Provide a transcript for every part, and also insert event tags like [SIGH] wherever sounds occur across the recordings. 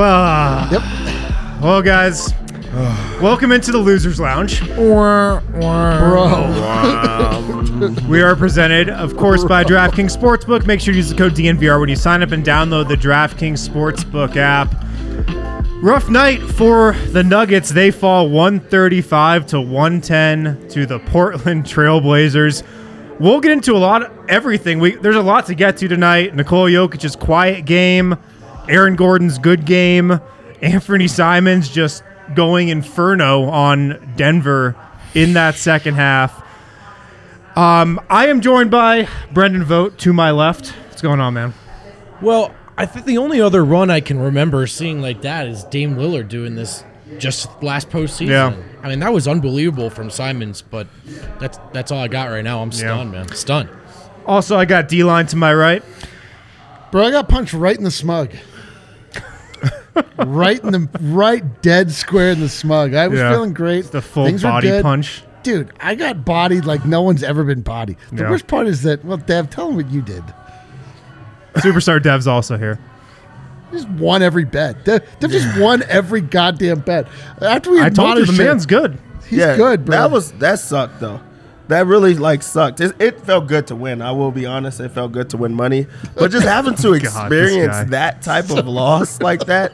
Well, Yep. well, guys, welcome into the Losers Lounge. Bro. We are presented, of course, by DraftKings Sportsbook. Make sure you use the code DNVR when you sign up and download the DraftKings Sportsbook app. Rough night for the Nuggets. They fall 135 to 110 to the Portland Trailblazers. We'll get into a lot of everything. We there's a lot to get to tonight. Nikola Jokic's quiet game, Aaron Gordon's good game, Anthony Simons just going inferno on Denver in that second half. Um, I am joined by Brendan Vogt to my left. What's going on, man? Well, I think the only other run I can remember seeing like that is Dame Lillard doing this just last postseason. Yeah. I mean, that was unbelievable from Simons, but that's that's all I got right now. I'm stunned, man. Stunned. Also, I got D line to my right. Bro, I got punched right in the smug. Right in the right dead square in the smug. I was Yeah. feeling great. The full Things body punch. Dude, I got bodied like no one's ever been bodied. The Yeah. worst part is that, well, Dev, tell him what you did. Superstar Dev's also here. Just won every bet. Dev, Dev just won every goddamn bet. After we I told you the him- man's good. He's good, bro. That was that sucked though. That really like sucked. It, it felt good to win. I will be honest. It felt good to win money, but just having to [LAUGHS] this experience that type of loss like that,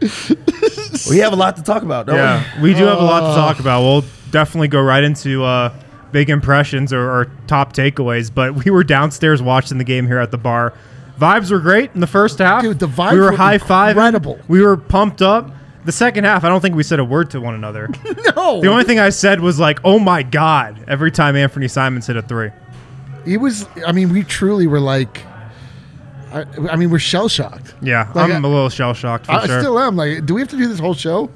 [LAUGHS] we have a lot to talk about. Don't Yeah, we do have a lot to talk about. We'll definitely go right into uh, big impressions or, or top takeaways. But we were downstairs watching the game here at the bar. Vibes were great in the first half. Dude, the vibes we were were high five. incredible. We were pumped up. The second half, I don't think we said a word to one another. [LAUGHS] no. the only thing I said was like, "Oh my god!" Every time Anthony Simons hit a three. He was. I mean, we truly were like. I, I mean, we're shell shocked. Yeah, Like, I'm I- a little shell shocked I sure. still am. Like, do we have to do this whole show?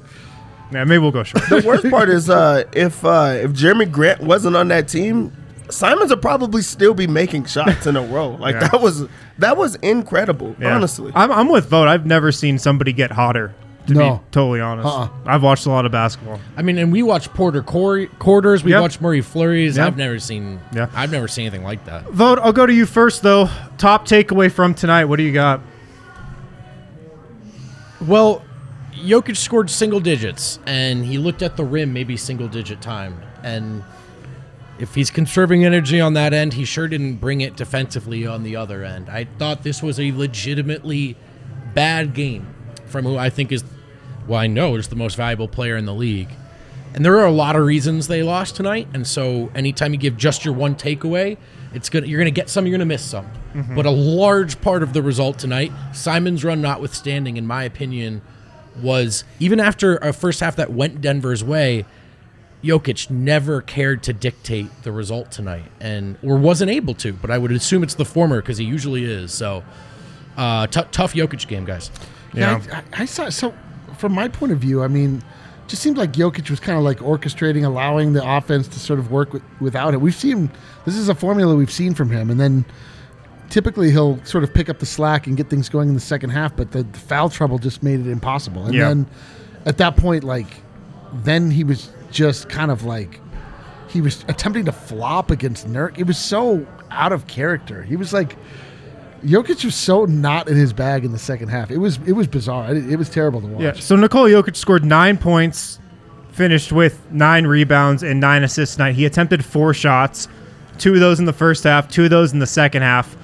yeah, maybe we'll go short. The worst part is uh, if uh, if Jerami Grant wasn't on that team, Simons would probably still be making shots in a row. Like Yeah. that was that was incredible. Yeah. Honestly, I'm, I'm with Vogt. I've never seen somebody get hotter. To No. be totally honest, Uh-uh. I've watched a lot of basketball. I mean, and we watched Porter Cor- quarters. We Yep. watched Murray flurries. Yep. I've never seen. Yeah. I've never seen anything like that. Vogt. I'll go to you first, though. Top takeaway from tonight. What do you got? Well, Jokic scored single digits, and he looked at the rim maybe single digit time. And if he's conserving energy on that end, he sure didn't bring it defensively on the other end. I thought this was a legitimately bad game from who I think is, well, I know is the most valuable player in the league. And there are a lot of reasons they lost tonight, and so anytime you give just your one takeaway, it's gonna you're gonna get some, you're gonna miss some. But a large part of the result tonight, Simon's run notwithstanding, in my opinion, was even after a first half that went Denver's way, Jokic never cared to dictate the result tonight, and or wasn't able to. But I would assume it's the former because he usually is. So, uh, t- tough Jokic game, guys. Yeah, I, I, I saw. So, from my point of view, I mean, just seemed like Jokic was kind of like orchestrating, allowing the offense to sort of work with, without it. We've seen this is a formula we've seen from him, and then typically he'll sort of pick up the slack and get things going in the second half. But the, the foul trouble just made it impossible. And Yeah. then at that point, like, then he was just kind of like he was attempting to flop against Nurk. It was so out of character. He was like. Jokic was so not in his bag in the second half. It was it was bizarre. It, it was terrible to watch. Yeah. So Nikola Jokic scored nine points, finished with nine rebounds and nine assists tonight. He attempted four shots, two of those in the first half, two of those in the second half.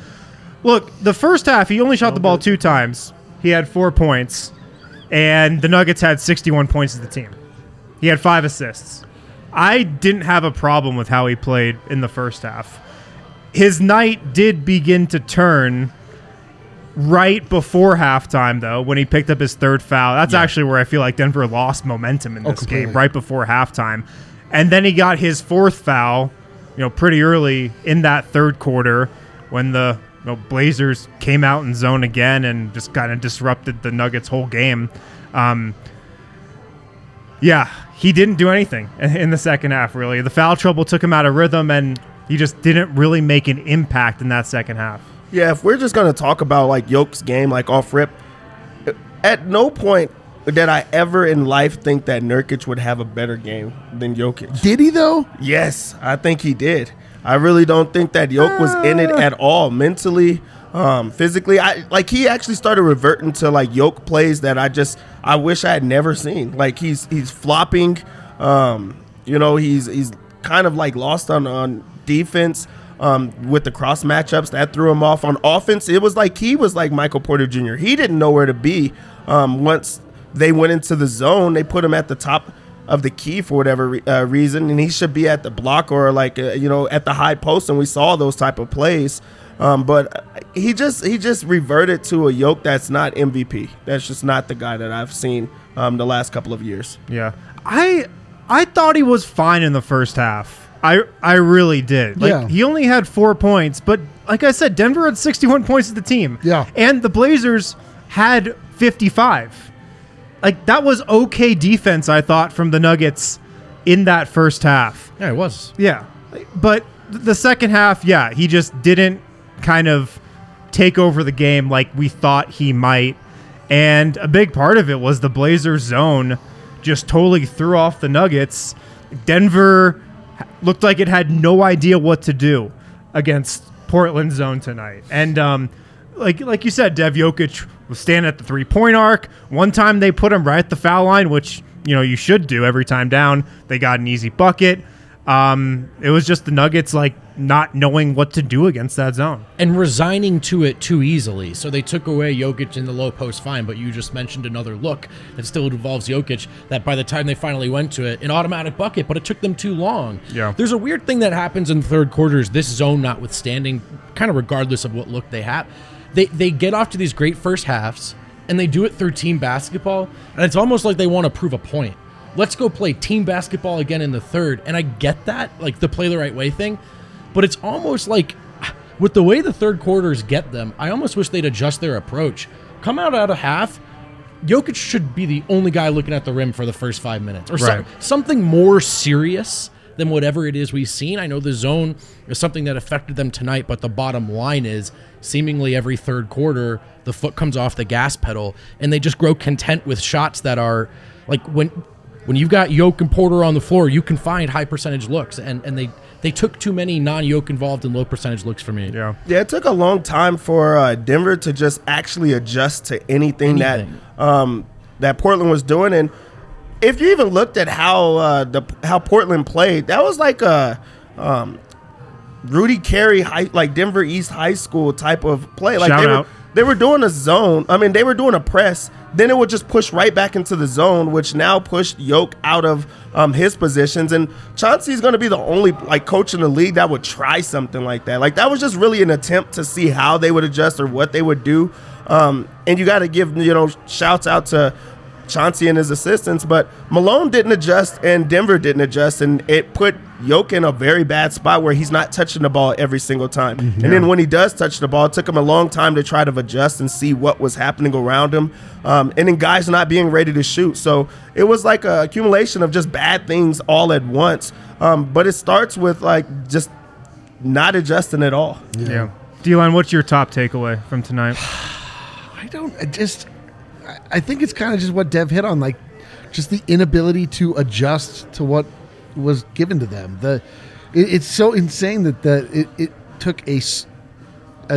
Look, the first half, he only shot the ball two times. He had four points, and the Nuggets had 61 points as the team. He had five assists. I didn't have a problem with how he played in the first half. His night did begin to turn right before halftime, though, when he picked up his third foul. That's actually where I feel like Denver lost momentum in this game, right before halftime. And then he got his fourth foul, you know, pretty early in that third quarter when the you know, Blazers came out in zone again and just kind of disrupted the Nuggets' whole game. Um, yeah, he didn't do anything [LAUGHS] in the second half, really. The foul trouble took him out of rhythm, and he just didn't really make an impact in that second half. Yeah, if we're just gonna talk about like Yoke's game, like off rip, at no point did I ever in life think that Nurkic would have a better game than Jokic. Did he though? Yes, I think he did. I really don't think that Yoke was in it at all mentally, um, physically. I like he actually started reverting to like Yoke plays that I just I wish I had never seen. Like he's he's flopping, um, you know, he's he's kind of like lost on on defense. Um, with the cross matchups that threw him off on offense, it was like he was like Michael Porter Jr. He didn't know where to be um, once they went into the zone. They put him at the top of the key for whatever uh, reason, and he should be at the block or like uh, you know at the high post. And we saw those type of plays, um, but he just he just reverted to a yoke that's not MVP. That's just not the guy that I've seen um, the last couple of years. Yeah, I I thought he was fine in the first half. I I really did. Like Yeah. he only had four points, but like I said, Denver had 61 points as the team. Yeah. and the Blazers had 55. Like that was okay defense, I thought, from the Nuggets in that first half. Yeah, it was. Yeah, but the second half, yeah, he just didn't kind of take over the game like we thought he might. And a big part of it was the Blazers zone just totally threw off the Nuggets. Denver h- looked like it had no idea what to do against Portland zone tonight. And um, like like you said, Dev Jokic was standing at the three point arc. One time they put him right at the foul line, which you know you should do every time down. They got an easy bucket. Um, it was just the Nuggets like not knowing what to do against that zone. and resigning to it too easily. So they took away Jokic in the low post fine, but you just mentioned another look that still involves Jokic that by the time they finally went to it, an automatic bucket, but it took them too long. Yeah. There's a weird thing that happens in third quarters, this zone notwithstanding, kind of regardless of what look they have. They they get off to these great first halves and they do it through team basketball, and it's almost like they want to prove a point. Let's go play team basketball again in the third. And I get that, like the play the right way thing, but it's almost like with the way the third quarters get them, I almost wish they'd adjust their approach. Come out out of half. Jokic should be the only guy looking at the rim for the first five minutes, or Right. something more serious than whatever it is we've seen. I know the zone is something that affected them tonight, but the bottom line is seemingly every third quarter the foot comes off the gas pedal, and they just grow content with shots that are like when when you've got Yoke and Porter on the floor, you can find high percentage looks, and and they they took too many non-Yoke involved and low percentage looks for me. Yeah. Yeah, it took a long time for uh, Denver to just actually adjust to anything, Anything. that um, that Portland was doing. And if you even looked at how uh, the how Portland played, that was like a um, Rudy Carey, high, like Denver East High School type of play. Like Shout they were, out. They were doing a zone. I mean, they were doing a press. Then it would just push right back into the zone, which now pushed Yoke out of um, his positions. And Chauncey's going to be the only like coach in the league that would try something like that. Like that was just really an attempt to see how they would adjust or what they would do. Um, and you got to give you know shouts out to Chauncey and his assistants, but Malone didn't adjust and Denver didn't adjust, and it put Yoke in a very bad spot where he's not touching the ball every single time. And then when he does touch the ball, it took him a long time to try to adjust and see what was happening around him. Um, and then guys not being ready to shoot. So it was like a accumulation of just bad things all at once. Um, but it starts with like just not adjusting at all. Yeah. D-line, what's your top takeaway from tonight? [SIGHS] I don't. I just. I- think it's kind of just what Dev hit on, like just the inability to adjust to what was given to them. The it, it's so insane that the it, it took a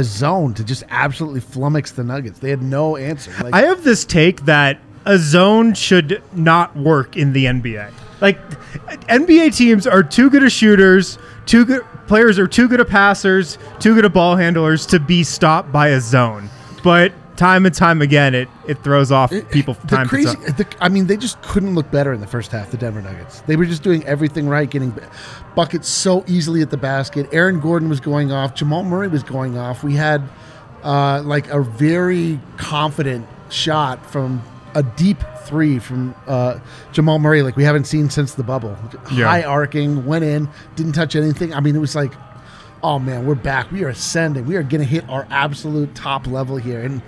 zone to just absolutely flummox the Nuggets. They had no answer. Like, I have this take that a zone should not work in the NBA. Like NBA teams are too good at shooters, too good players are too good at passers, too good at ball handlers to be stopped by a zone. But time and time again, it it throws off people. The time crazy, the, I mean, they just couldn't look better in the first half. The Denver Nuggets. They were just doing everything right, getting buckets so easily at the basket. Aaron Gordon was going off. Jamal Murray was going off. We had uh, like a very confident shot from a deep three from uh, Jamal Murray, like we haven't seen since the bubble. Yeah. High arcing, went in, didn't touch anything. I mean, it was like, oh man, we're back. We are ascending. We are going to hit our absolute top level here, and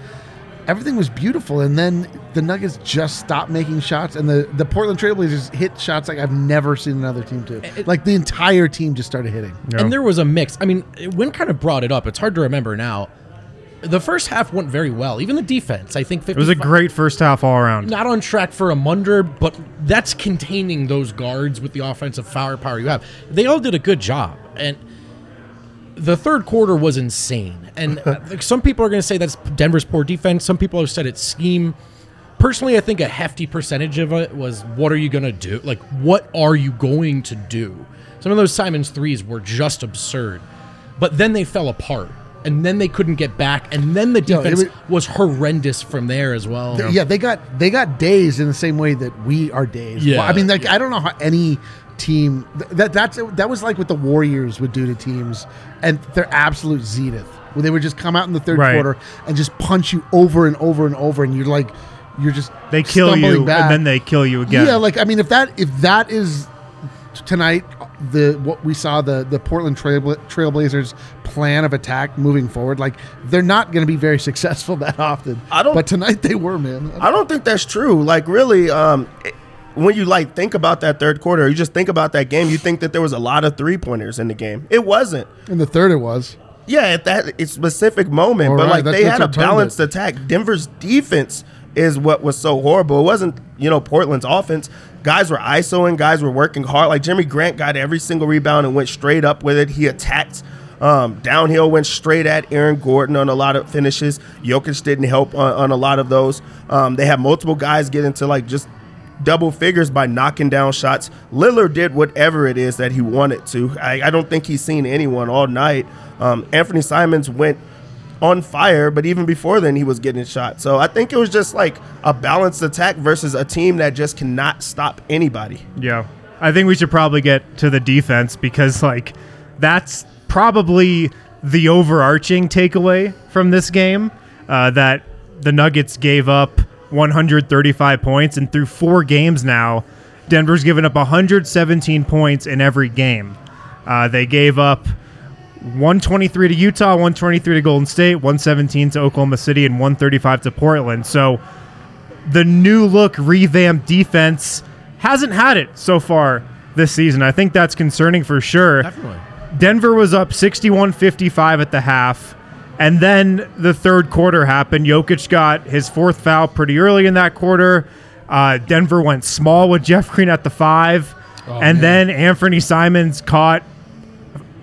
everything was beautiful. And then the Nuggets just stopped making shots, and the the Portland Trailblazers hit shots like I've never seen another team do. like the entire team just started hitting. And there was a mix. I mean, Wynn kind of brought it up. It's hard to remember now. The first half went very well. Even the defense, I think. 55, It was a great first half all around. Not on track for a Munder, but that's containing those guards with the offensive firepower you have. They all did a good job, and the third quarter was insane. And uh, some people are going to say that's Denver's poor defense. Some people have said it's scheme. Personally, I think a hefty percentage of it was what are you going to do? Like, what are you going to do? Some of those Simons threes were just absurd, but then they fell apart. And then they couldn't get back, and then the No, defense was- was horrendous from there as well. Th- Yeah, they got they got dazed in the same way that we are dazed. Yeah. Well, I mean, like I don't know how any team that that's that was like what the Warriors would do to teams, and their absolute zenith, where they would just come out in the third Right. quarter and just punch you over and over and over, and you're like, you're just They kill you back. and then they kill you again. Yeah, like I mean, if that if that is tonight, the what we saw the the Portland Trail, Trailblazers plan of attack moving forward, like they're not going to be very [LAUGHS] successful that often. I don't- But tonight they were, man. I don't think that's true. Like really, um, it- when you like think about that third quarter, you just think about that game. You think that there was a lot of three pointers in the game. It wasn't. In the third, it was. Yeah, at that specific moment, All but right, like they had a balanced it. attack. Denver's defense is what was so horrible. It wasn't you know Portland's offense. Guys were isoing. Guys were working hard. Like Jimmy Grant got every single rebound and went straight up with it. He attacked. Um, downhill went straight at Aaron Gordon on a lot of finishes. Jokic didn't help on, on a lot of those. Um, they had multiple guys get into like just double figures by knocking down shots. Lillard did whatever it is that he wanted to. I, I don't think he's seen anyone all night. Um, Anthony Simons went on fire, but even before then, he was getting shot. So I think it was just like a balanced attack versus a team that just cannot stop anybody. Yeah. I think we should probably get to the defense because, like, that's probably the overarching takeaway from this game uh, that the Nuggets gave up 135 points, and through four games now, Denver's given up 117 points in every game. Uh, they gave up 123 to Utah, 123 to Golden State, 117 to Oklahoma City, and 135 to Portland. So the new look revamped defense hasn't had it so far this season. I think that's concerning for sure. Definitely. Denver was up 61 55 at the half. And then the third quarter happened. Jokic got his fourth foul pretty early in that quarter. Uh, Denver went small with Jeff Green at the five. and then Anthony Simons caught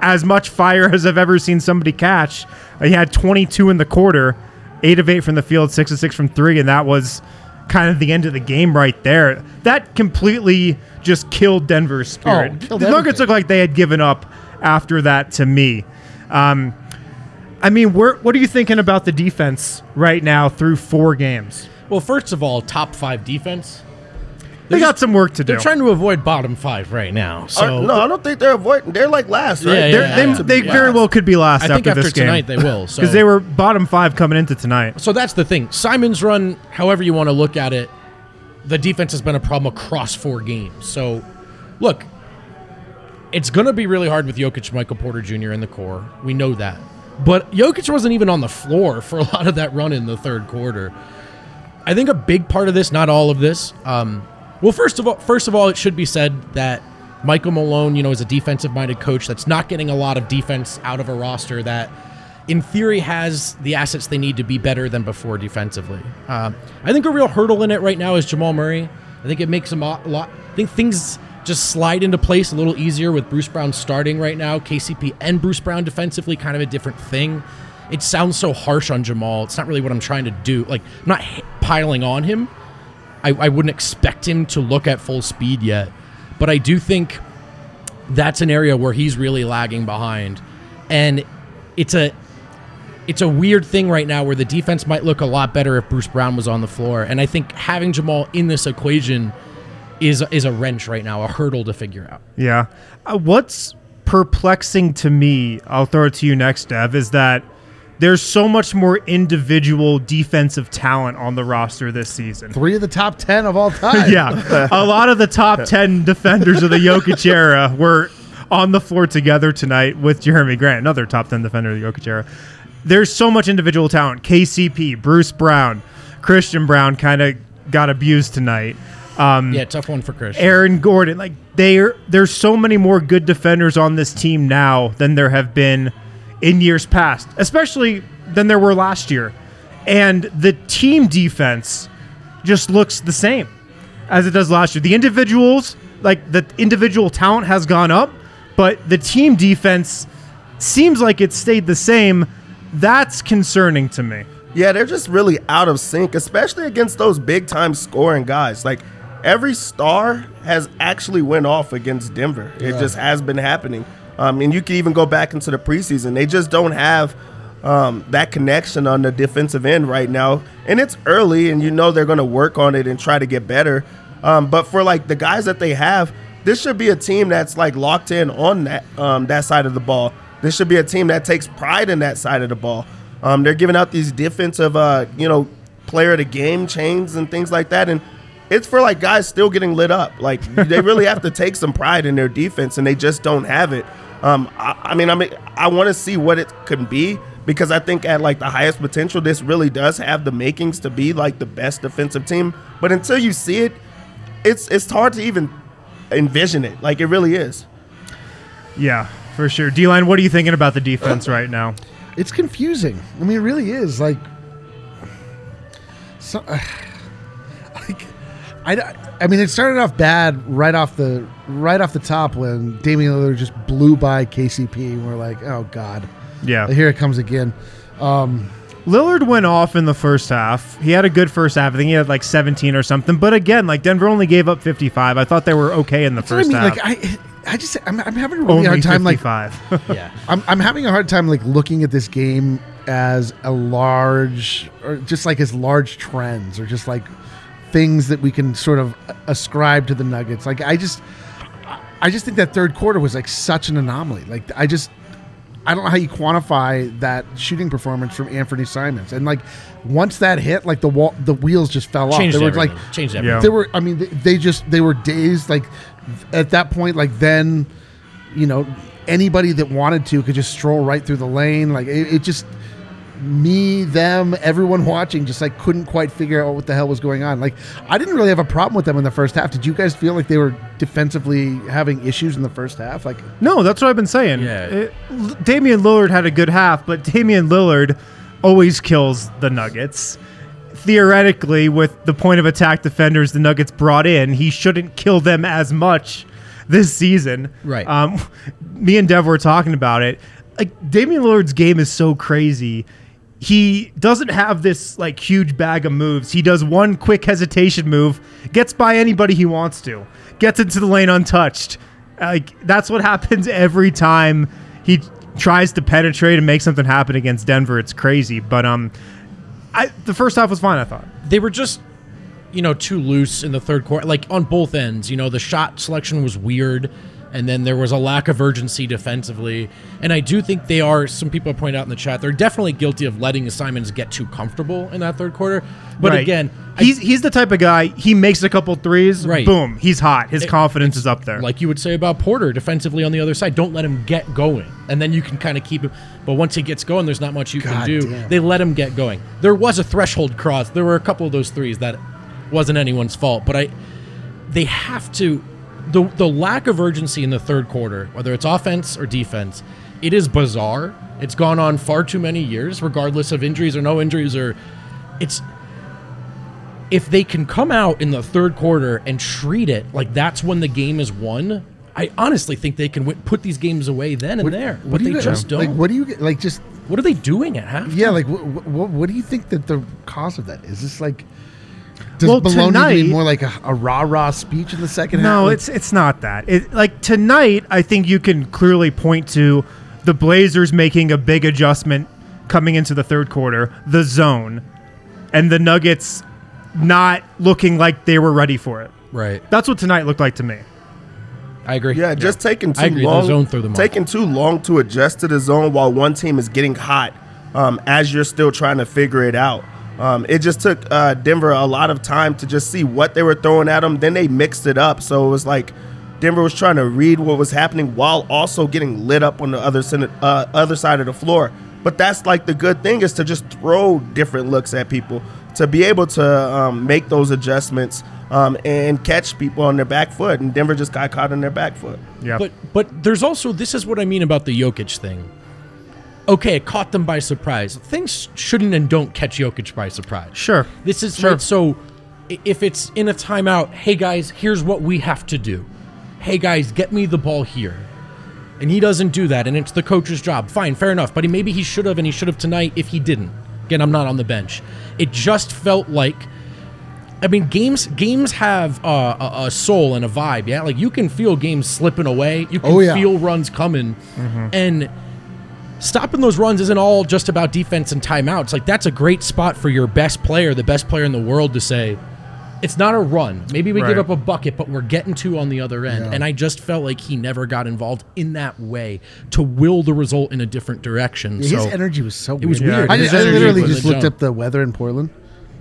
as much fire [LAUGHS] as I've ever seen somebody catch. He had 22 in the quarter, eight of eight from the field, six of six from three, and that was kind of the end of the game right there. That completely just killed Denver's spirit. Oh, killed the Nuggets looked like they had given up after that to me. Um, I mean, we're, what are you thinking about the defense right now through four games? Well, first of all, top five defense. They got some work to do. They're trying to avoid bottom five right now. Or- So no, I don't think they're avoiding. They're like last, right? Yeah, They're- yeah, they yeah. they very well could be last I think after, after this game. tonight they will. [LAUGHS] So because they were bottom five coming into tonight. So that's the thing. Simon's run, however you want to look at it, the defense has been a problem across four games. So, look, it's going to be really hard with Jokic, Michael Porter Jr. in the core. We know that. But Jokic wasn't even on the floor for a lot of that run in the third quarter. I think a big part of this, not all of this. Um, well, first of all, first of all, it should be said that Michael Malone, you know, is a defensive-minded coach that's not getting a lot of defense out of a roster that, in theory, has the assets they need to be better than before defensively. Um, I think a real hurdle in it right now is Jamal Murray. I think it makes him a lot. I think things just slide into place a little easier with Bruce Brown starting right now. KCP and Bruce Brown defensively, kind of a different thing. It sounds so harsh on Jamal. It's not really what I'm trying to do. Like, I'm not piling on him. I, I wouldn't expect him to look at full speed yet. But I do think that's an area where he's really lagging behind, and it's a it's a weird thing right now where the defense might look a lot better if Bruce Brown was on the floor, and I think having Jamal in this equation is is a wrench right now, a hurdle to figure out. Yeah. Uh, what's perplexing to me, I'll throw it to you next, Dev, is that there's so much more individual defensive talent on the roster this season. Three of the top ten of all [LAUGHS] time. yeah. A lot of the top [LAUGHS] 10 defenders of the Jokic era were on the floor together tonight with Jerami Grant, another top 10 defender of the Jokic era. There's so much individual talent. KCP, Bruce Brown, Christian Braun kind of got abused tonight. Um, Yeah, tough one for Chris. Aaron Gordon, like they're there's so many more good defenders on this team now than there have been in years past, especially than there were last year. And the team defense just looks the same as it does last year. The individuals, like the individual talent has gone up, but the team defense seems like it stayed the same. That's concerning to me. Yeah, they're just really out of sync, especially against those big time scoring guys. Like every star has actually went off against Denver. It just has been happening. Um, and you can even go back into the preseason. They just don't have um, that connection on the defensive end right now. And it's early, and you know they're going to work on it and try to get better. Um, but for like the guys that they have, this should be a team that's like locked in on that um, that side of the ball. This should be a team that takes pride in that side of the ball. Um, they're giving out these defensive, uh, you know, player of the game chains and things like that, and it's for like guys still getting lit up. Like they really have to take some pride in their defense, and they just don't have it. Um, I, I mean, I mean, I want to see what it could be because I think at like the highest potential, this really does have the makings to be like the best defensive team. But until you see it, it's it's hard to even envision it. Like it really is. Yeah, for sure. D line, what are you thinking about the defense right now? it's confusing. I mean, it really is. Like, so, [SIGHS] like, I, I mean, it started off bad right off the right off the top when Damian Lillard just blew by KCP, and we're like, oh god, Yeah. here it comes again. Um, Lillard went off in the first half. He had a good first half. I think he had like 17 or something. But again, like Denver only gave up 55. I thought they were okay in the That's what I first mean. half. Like, I, I just, I'm, I'm having a really only hard time, like, 55. [LAUGHS] yeah. I'm, I'm having a hard time like looking at this game as a large or just like as large trends or just like things that we can sort of ascribe to the nuggets like i just i just think that third quarter was like such an anomaly like i just i don't know how you quantify that shooting performance from anthony simons and like once that hit like the wall the wheels just fell Changed off they were everything. like Changed Yeah. everything. they were i mean they, they just they were dazed like at that point like then you know anybody that wanted to could just stroll right through the lane like it, it just me them everyone watching just like couldn't quite figure out what the hell was going on like i didn't really have a problem with them in the first half did you guys feel like they were defensively having issues in the first half like no, that's what I've been saying. Yeah. It- L- Damian Lillard had a good half, but Damian Lillard always kills the Nuggets. Theoretically, with the point of attack defenders the Nuggets brought in, he shouldn't kill them as much this season. Right. Um, [LAUGHS] me and Dev were talking about it. Like Damian Lillard's game is so crazy. He doesn't have this like huge bag of moves. He does one quick hesitation move, gets by anybody he wants to, gets into the lane untouched. Like that's what [LAUGHS] happens every time he tries to penetrate and make something happen against Denver. It's crazy, but um, I the first half was fine. I thought. they were just you know too loose in the third quarter like on both ends you know the shot selection was weird and then there was a lack of urgency defensively and i do think they are some people point out in the chat they're definitely guilty of letting simons get too comfortable in that third quarter but Right. again I- he's he's the type of guy. He makes a couple threes, Right. Boom, he's hot. His It- confidence is up there. like you would say about porter defensively on the other side don't let him get going and then you can kind of keep him but once he gets going there's not much you can do damn. they let him get going there was a threshold cross there were a couple of those threes that wasn't anyone's fault but i they have to the the lack of urgency in the third quarter whether it's offense or defense it is bizarre it's gone on far too many years regardless of injuries or no injuries or it's if they can come out in the third quarter and treat it like that's when the game is won, I honestly think they can w- put these games away then and there. what But do they just don't. like what do you like just what are they doing at half? yeah like what, what, what do you think that the cause of that is this like Does Well, Bologna tonight- need more like a, a rah rah speech in the second half? No, Like, it's it's not that. It like tonight, I think you can clearly point to the Blazers making a big adjustment coming into the third quarter, the zone, and the Nuggets not looking like they were ready for it. Right. That's what tonight looked like to me. I agree. Yeah, just taking too I agree, the long. zone threw them off. taking too long to adjust to the zone while one team is getting hot um, as you're still trying to figure it out. Um, it just took uh, Denver a lot of time to just see what they were throwing at them. Then they mixed it up, so it was like Denver was trying to read what was happening while also getting lit up on the other side, uh, other side of the floor. But that's like the good thing is to just throw different looks at people to be able to um, make those adjustments um, and catch people on their back foot. And Denver just got caught on their back foot. Yeah. But but there's also this is what I mean about the Jokic thing. Okay, it caught them by surprise. Things shouldn't and don't catch Jokic by surprise. Sure. This is Sure. right, so if it's in a timeout, hey guys, here's what we have to do. Hey guys, get me the ball here. And he doesn't do that, and it's the coach's job. Fine, fair enough. But he, maybe he should have, and he should have tonight if he didn't. Again, I'm not on the bench. It just felt like I mean, games games have uh, a, a soul and a vibe. Yeah, like you can feel games slipping away. You can Oh, yeah. feel runs coming, and stopping those runs isn't all just about defense and timeouts. Like that's a great spot for your best player, the best player in the world, to say. It's not a run. Maybe we Right. give up a bucket, but we're getting two on the other end. Yeah. And I just felt like he never got involved in that way to will the result in a different direction. his so energy was so It was weird. weird. I, His I literally just looked jump. up the weather in Portland.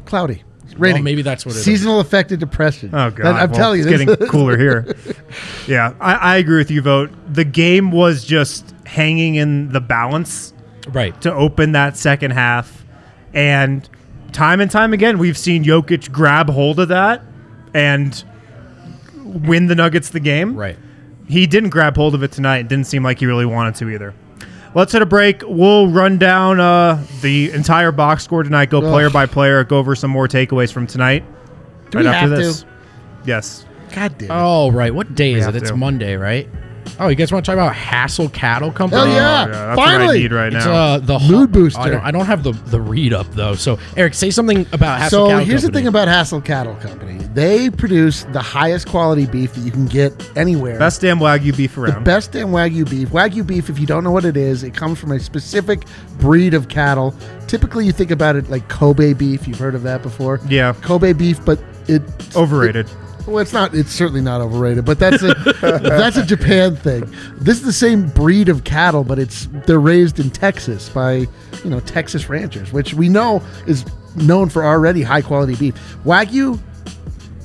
Cloudy. It's raining. maybe that's what it is. Seasonal affected depression. Oh god, That- I'm Well, telling you, it's getting [LAUGHS] cooler here. Yeah, I, I agree with you. Vogt. The game was just hanging in the balance right. to open that second half, and time and time again, we've seen Jokic grab hold of that and win the Nuggets the game. Right. He didn't grab hold of it tonight. It didn't seem like he really wanted to either. Let's hit a break. We'll run down uh, the entire box score tonight, go player by player, go over some more takeaways from tonight. Do right we after have this. to? Yes. God damn it. Oh, right. What day is have it? It's to. Monday, right? Oh, you guys want to talk about Hassel Cattle Company? Hell yeah. Oh, that's what I Finally. need right It's now. uh, the Mood I booster. don't, I don't have the, the read up though. So Eric, say something about Hassel So Cattle here's the Company. thing about Hassel Cattle Company. They produce the highest quality beef that you can get anywhere. Best damn Wagyu beef the around. best damn Wagyu beef. Wagyu beef, if you don't know what it is, it comes from a specific breed of cattle. Typically, you think about it like Kobe beef. You've heard of that before. Yeah. Kobe beef, but it Overrated. Well, it's not. It's certainly not overrated, but that's a [LAUGHS] that's a Japan thing. This is the same breed of cattle, but it's they're raised in Texas by you know Texas ranchers, which we know is known for already high quality beef. Wagyu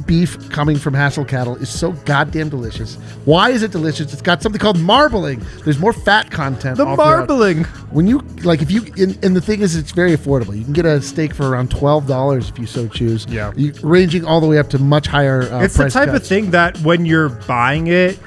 beef coming from Hassel cattle is so goddamn delicious. Why is it delicious? It's got something called marbling. There's more fat content. The marbling. When you like, if you and, and the thing is, it's very affordable. You can get a steak for around twelve dollars if you so choose. Yeah. you, ranging all the way up to much higher. Uh, It's the type of thing that when you're buying it,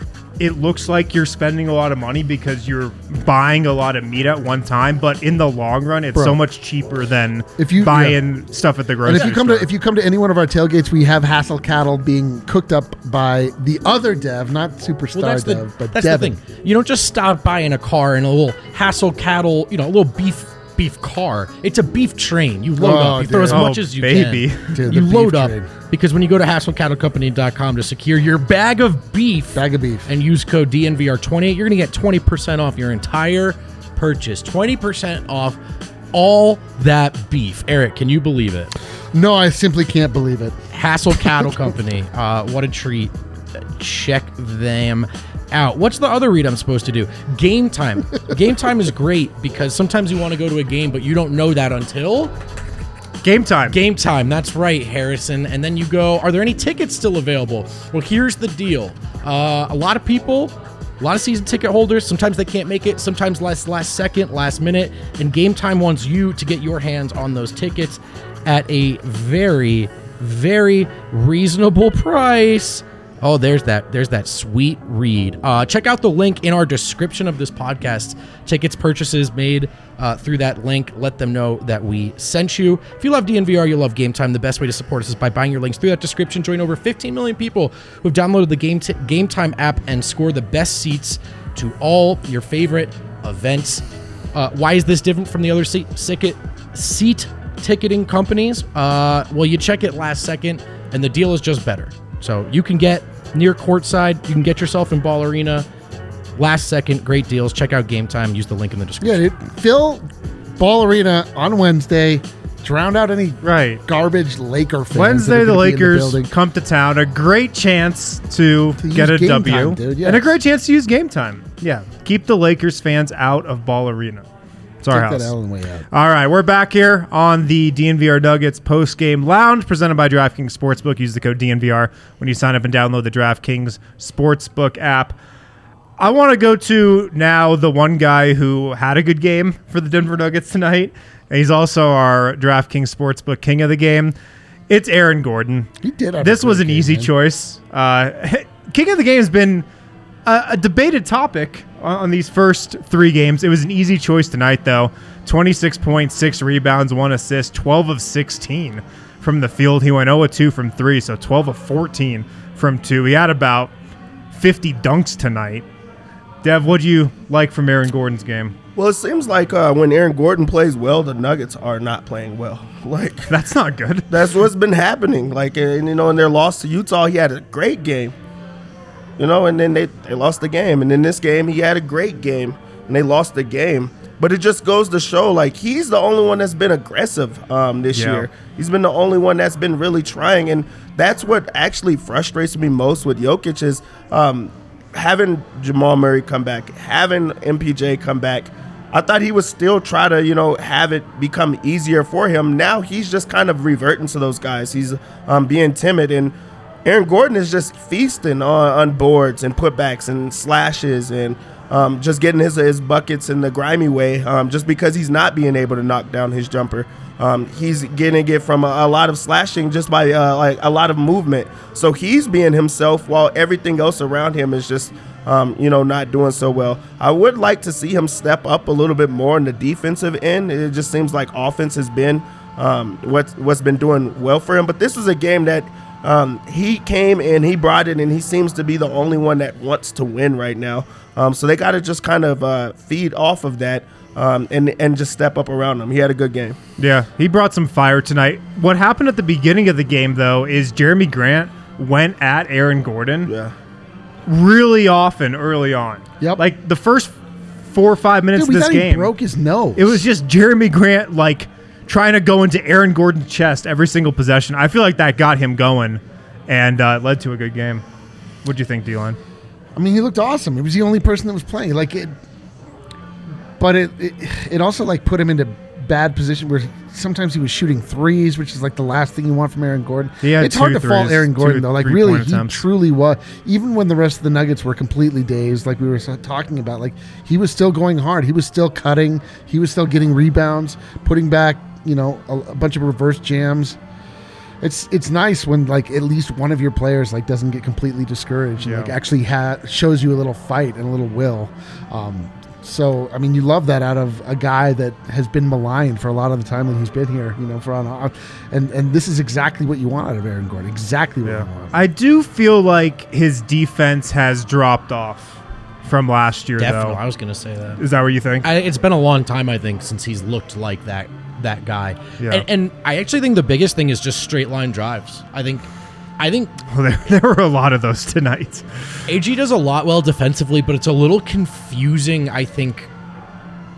it looks like you're spending a lot of money because you're buying a lot of meat at one time, but in the long run, it's Bro. so much cheaper than If you- buying stuff at the grocery And if you come store. to if you come to any one of our tailgates, we have Hassel cattle being cooked up by the other Dev, not Superstar well, that's the Dev, but that's Devin. the thing. You don't just stop buying a car and a little Hassel Cattle, you know, a little beef beef car. It's a beef train. You load Oh, up. You throw as much Oh, as you baby. can. Dude, you beef load up train. because when you go to HassleCattleCompany.com to secure your bag of beef, Bag of beef. and use code DNVR28, you're going to get 20% off your entire purchase. 20% off all that beef. Eric, can you believe it? No, I simply can't believe it. Hassel Cattle Company. Uh, what a treat. Check them out. What's the other read I'm supposed to do? Game time. game time is great because sometimes you want to go to a game, but you don't know that until Game time. game time. That's right, Harrison. And then you go, are there any tickets still available? Well, here's the deal. Uh, a lot of people, a lot of season ticket holders, sometimes they can't make it, sometimes last last second, last minute, and Game Time wants you to get your hands on those tickets at a very very reasonable price. Oh, there's that. There's that sweet read. Uh, check out the link in our description of this podcast. Tickets purchases made uh, through that link. Let them know that we sent you. If you love DNVR, you love Game Time. The best way to support us is by buying your links through that description. Join over 15 million people who've downloaded the Game T- Game Time app and score the best seats to all your favorite events. Uh, why is this different from the other seat, sicket, seat ticketing companies, uh, well, you check it last second, and the deal is just better. So you can get near courtside, you can get yourself in Ball Arena. Last second, great deals. Check out Game Time. Use the link in the description. Yeah, dude. Fill Ball Arena on Wednesday. Drown out any Right. garbage Laker fans. Wednesday, the are gonna be in Lakers building. come to town. A great chance to, To get a use game W, time, dude, and a great chance to use game time. Yeah, keep the Lakers fans out of Ball Arena. It's our Take house. that L and way out. All right, we're back here on the DNVR Nuggets post game lounge presented by DraftKings Sportsbook. Use the code DNVR when you sign up and download the DraftKings Sportsbook app. I want to go to now the one guy who had a good game for the Denver Nuggets tonight. He's also our DraftKings Sportsbook king of the game. It's Aaron Gordon. He did. This was an game, easy man. choice. Uh, [LAUGHS] king of the game has been a, a debated topic on, on these first three games. It was an easy choice tonight, though. 26.6 rebounds, one assist, 12 of 16 from the field. He went 0 of 2 from three, so 12 of 14 from two. He had about 50 dunks tonight. Dev, what do you like from Aaron Gordon's game? Well, it seems like uh, when Aaron Gordon plays well, the Nuggets are not playing well. [LAUGHS] Like That's not good. that's what's been happening. Like and, you know, in their loss to Utah, he had a great game. You know, and then they, they lost the game. And in this game, he had a great game, and they lost the game. But it just goes to show, like he's the only one that's been aggressive um, this Yeah. year. He's been the only one that's been really trying, and that's what actually frustrates me most with Jokic is um, having Jamal Murray come back, having MPJ come back. I thought he would still try to, you know, have it become easier for him. Now he's just kind of reverting to those guys. He's um, being timid, and Aaron Gordon is just feasting on, on boards and putbacks and slashes and um, just getting his, his buckets in the grimy way um, just because he's not being able to knock down his jumper. Um, he's getting it from a, a lot of slashing just by uh, like a lot of movement. So he's being himself while everything else around him is just um, you know not doing so well. I would like to see him step up a little bit more in the defensive end. It just seems like offense has been um, what's what's been doing well for him. But this is a game that um, he came and he brought it, and he seems to be the only one that wants to win right now. Um, so they got to just kind of uh, feed off of that um, and and just step up around him. He had a good game. Yeah, he brought some fire tonight. What happened at the beginning of the game, though, is Jerami Grant went at Aaron Gordon Yeah. really often early on. Yep. Like the first four or five minutes Dude, we of this game. he broke his nose. It was just Jerami Grant like trying to go into Aaron Gordon's chest every single possession. I feel like that got him going and uh, led to a good game. What do you think, D-line? I mean, he looked awesome. He was the only person that was playing. Like it, but it, it it also like put him into bad position where sometimes he was shooting threes, which is like the last thing you want from Aaron Gordon. He had it's hard to fault Aaron Gordon though. Like really, he attempts. truly was. Even when the rest of the Nuggets were completely dazed, like we were talking about, like he was still going hard. He was still cutting. He was still getting rebounds, putting back, you know, a, a bunch of reverse jams. It's it's nice when like at least one of your players like doesn't get completely discouraged and Yeah. like actually ha- shows you a little fight and a little will. Um, so I mean, you love that out of a guy that has been maligned for a lot of the time that he's been here. You know, for on, on and and this is exactly what you want out of Aaron Gordon. Exactly what you want. I do feel like his defense has dropped off from last year, Definitely, though. I was going to say that. Is that what you think? I, it's been a long time, I think, since he's looked like that that guy. Yeah. And, and I actually think the biggest thing is just straight line drives. I think, I think [LAUGHS] Well, there, there were a lot of those tonight. AG does a lot well defensively, but it's a little confusing. I think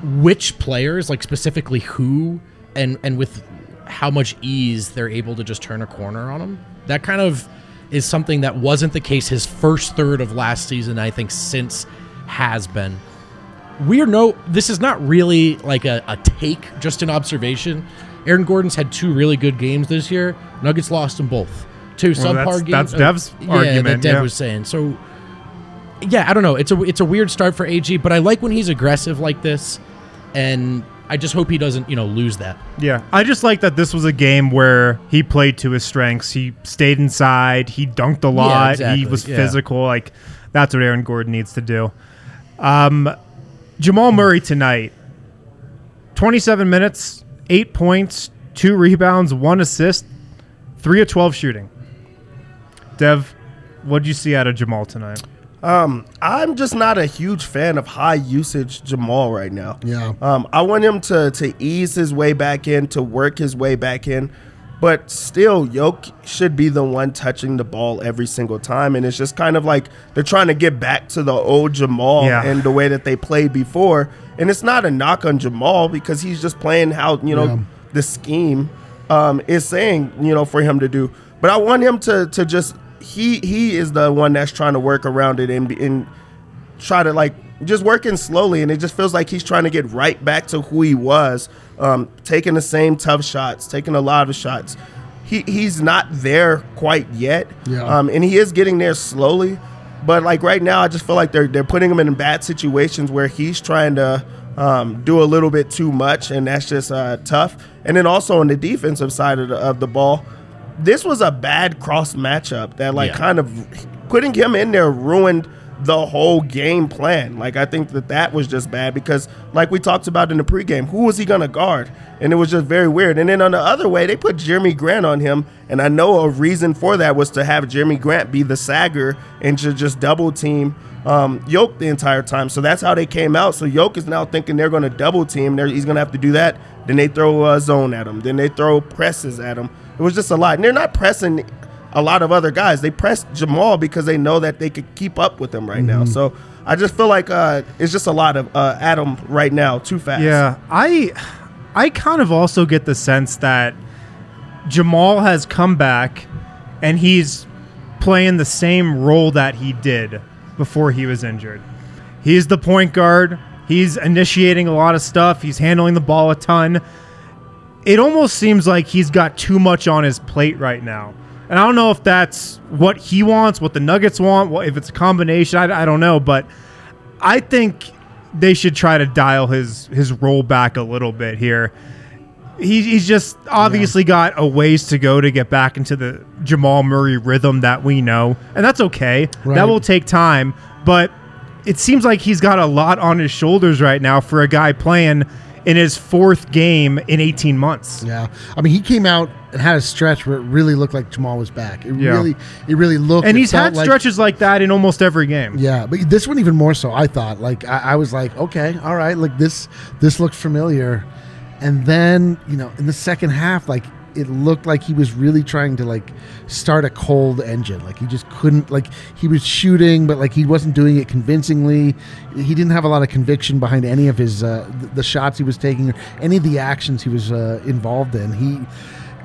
which players, like specifically who, and and with how much ease they're able to just turn a corner on him. That kind of is something that wasn't the case his first third of last season. I think since has been. We're no. This is not really like a, a take, just an observation. Aaron Gordon's had two really good games this year. Nuggets lost them both. Two Well, subpar that's- games. that's uh, Dev's yeah, argument, that Dev yeah. was saying. So yeah, I don't know. It's a it's a weird start for AG, but I like when he's aggressive like this, and I just hope he doesn't you know lose that. Yeah, I just like that this was a game where he played to his strengths. He stayed inside. He dunked a lot. He exactly, was yeah. physical. Like that's what Aaron Gordon needs to do. Um, Jamal Murray tonight, twenty-seven minutes, eight points, two rebounds, one assist, three of twelve shooting. Dev, what did you see out of Jamal tonight? Um, I'm just not a huge fan of high usage Jamal right now. Yeah. Um, I want him to to ease his way back in, to work his way back in, but still, Yoke should be the one touching the ball every single time, and it's just kind of like they're trying to get back to the old Jamal Yeah. and the way that they played before. And it's not a knock on Jamal because he's just playing how you know Yeah. the scheme um, is saying you know for him to do. But I want him to to just he he is the one that's trying to work around it and be- and try to like just working slowly and it just feels like he's trying to get right back to who he was um, taking the same tough shots taking a lot of shots he, he's not there quite yet Yeah. um, and he is getting there slowly but like right now i just feel like they're, they're putting him in bad situations where he's trying to um, do a little bit too much and that's just uh, tough and then also on the defensive side of the, of the ball this was a bad cross matchup that like Yeah. kind of putting him in there ruined the whole game plan. Like I think that that was just bad because like we talked about in the pregame, who was he gonna guard? And it was just very weird. And then on the other way, they put Jerami Grant on him, and I know a reason for that was to have Jerami Grant be the sagger and to just double team um, Yoke the entire time. So that's how they came out. So Yoke is now thinking they're to double team. They're, he's to have to do that. Then they throw a zone at him. Then they throw presses at him. It was just a lot. And they're not pressing a lot of other guys. They press Jamal because they know that they could keep up with him right now. So I just feel like uh, it's just a lot of uh, Adam right now, too fast. Yeah, I I kind of also get the sense that Jamal has come back and he's playing the same role that he did before he was injured. He's the point guard. He's initiating a lot of stuff. He's handling the ball a ton. It almost seems like he's got too much on his plate right now. And I don't know if that's what he wants, what the Nuggets want, what, if it's a combination. I, I don't know. But I think they should try to dial his his role back a little bit here. He, he's just obviously got a ways to go to get back into the Jamal Murray rhythm that we know, and that's okay. Right. That will take time, but it seems like he's got a lot on his shoulders right now for a guy playing in his fourth game in 18 months. Yeah, I mean, he came out and had a stretch where it really looked like Jamal was back. It Yeah. really, it really looked. And he's had like- stretches like that in almost every game. Yeah, but this one even more so. I thought like I, I was like, okay, all right, like this this looks familiar, and then you know in the second half, like it looked like he was really trying to like start a cold engine. Like he just couldn't. Like he was shooting, but like he wasn't doing it convincingly. He didn't have a lot of conviction behind any of his uh, th- the shots he was taking, or any of the actions he was uh, involved in. He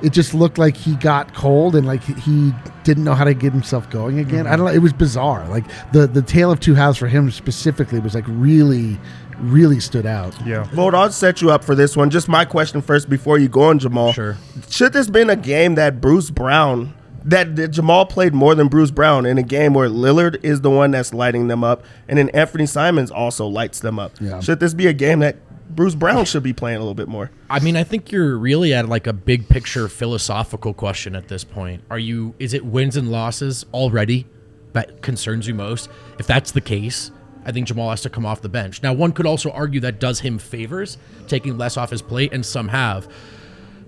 it just looked like he got cold and like he didn't know how to get himself going again. I don't know. It was bizarre. Like the the tale of two halves for him specifically was like really, really stood out. Yeah. Vogt, I'll set you up for this one. Just my question first before you go on Jamal. Sure. Should this been a game that Bruce Brown that, that Jamal played more than Bruce Brown in a game where Lillard is the one that's lighting them up, and then Anthony Simons also lights them up? Yeah. Should this be a game that Bruce Brown should be playing a little bit more? I mean, I think you're really at like a big picture philosophical question at this point. Are you is it wins and losses already that concerns you most? If that's the case, I think Jamal has to come off the bench. Now, one could also argue that does him favors, taking less off his plate, and some have.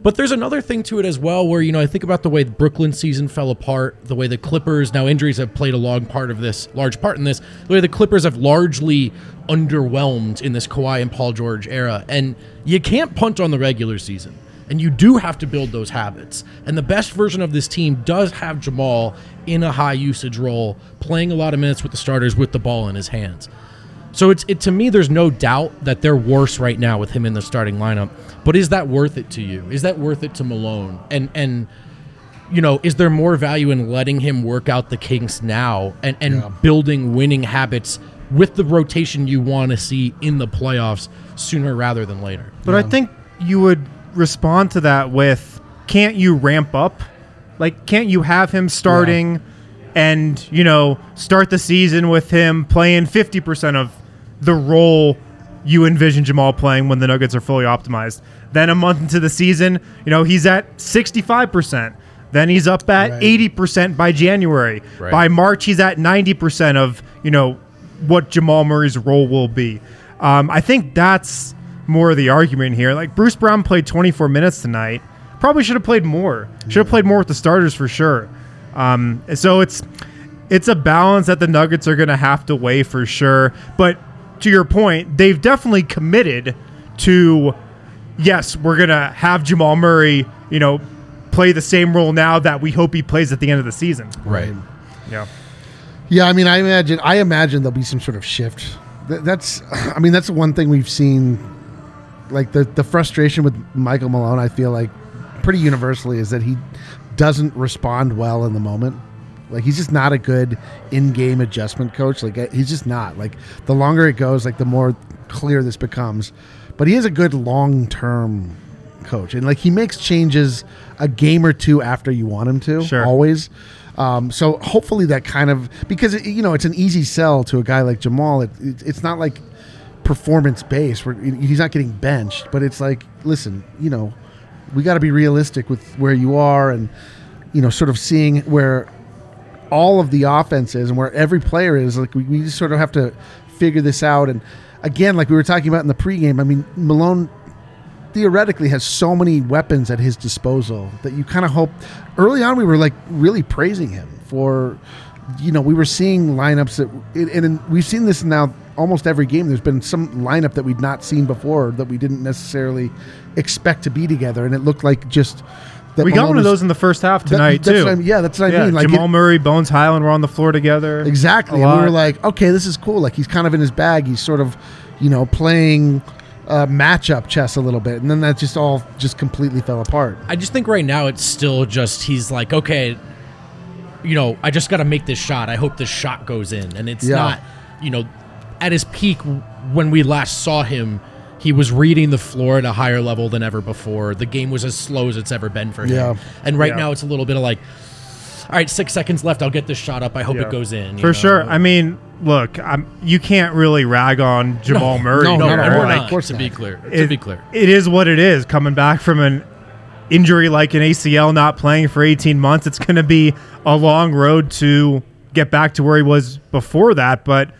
But there's another thing to it as well, where you know I think about the way the Brooklyn season fell apart, the way the Clippers now injuries have played a long part of this, large part in this, the way the Clippers have largely underwhelmed in this Kawhi and Paul George era, and you can't punt on the regular season, and you do have to build those habits. And the best version of this team does have Jamal in a high usage role, playing a lot of minutes with the starters with the ball in his hands. So it's it to me. There's no doubt that they're worse right now with him in the starting lineup. But is that worth it to you? Is that worth it to Malone? And and you know, is there more value in letting him work out the kinks now and and Yeah. building winning habits with the rotation you want to see in the playoffs sooner rather than later? But I think you would respond to that with can't you ramp up? Like, can't you have him starting and, you know, start the season with him playing 50% of the role you envision Jamal playing when the Nuggets are fully optimized? Then a month into the season, you know, he's at 65%. Then he's up at Right. 80% by January. Right. By March, he's at 90% of, you know, what Jamal Murray's role will be. Um, I think that's more of the argument here. Like Bruce Brown played 24 minutes tonight. Probably should have played more. Should have played more with the starters for sure. Um, so it's it's a balance that the Nuggets are going to have to weigh for sure. But to your point, they've definitely committed to yes, we're going to have Jamal Murray, you know, play the same role now that we hope he plays at the end of the season. Right. Yeah. Yeah, I mean, I imagine, I imagine there'll be some sort of shift. Th- That's, I mean, that's the one thing we've seen. Like the the frustration with Michael Malone, I feel like pretty universally is that he doesn't respond well in the moment. Like he's just not a good in-game adjustment coach. Like he's just not. Like the longer it goes, like the more clear this becomes. But he is a good long-term coach, and like he makes changes a game or two after you want him to. Sure. always. Um, so hopefully that kind of because it, you know it's an easy sell to a guy like Jamal. It, it, it's not like performance based where he's not getting benched, but it's like listen, you know, we got to be realistic with where you are and you know sort of seeing where all of the offense is and where every player is. Like we, we just sort of have to figure this out. And again, like we were talking about in the pregame, I mean Malone theoretically has so many weapons at his disposal that you kind of hope early on we were like really praising him for you know we were seeing lineups that and and we've seen this now almost every game there's been some lineup that we'd not seen before that we didn't necessarily expect to be together and it looked like just that We got Malone one of those in the first half that- tonight that's too. what I- yeah, that's what I mean. Like Jamal it- Murray, Bones Hyland were on the floor together. Exactly. And we were like, okay, this is cool. Like he's kind of in his bag. He's sort of, you know, playing uh, matchup chess a little bit, and then that just all just completely fell apart. I just think right now it's still just he's like, okay, you know, I just got to make this shot. I hope this shot goes in, and it's Yeah. not, you know, at his peak when we last saw him. He was reading the floor at a higher level than ever before. The game was as slow as it's ever been for him. Yeah. And right Yeah. now it's a little bit of like, all right, six seconds left. I'll get this shot up. I hope Yeah. it goes in. you For know? sure. I mean, look, I'm, you can't really rag on Jamal Murray. no, no, here. not we're. Like, not. Of course to be not. clear, to be clear. it is what it is. Coming back from an injury like an ACL, not playing for 18 months, it's going to be a long road to get back to where he was before that. But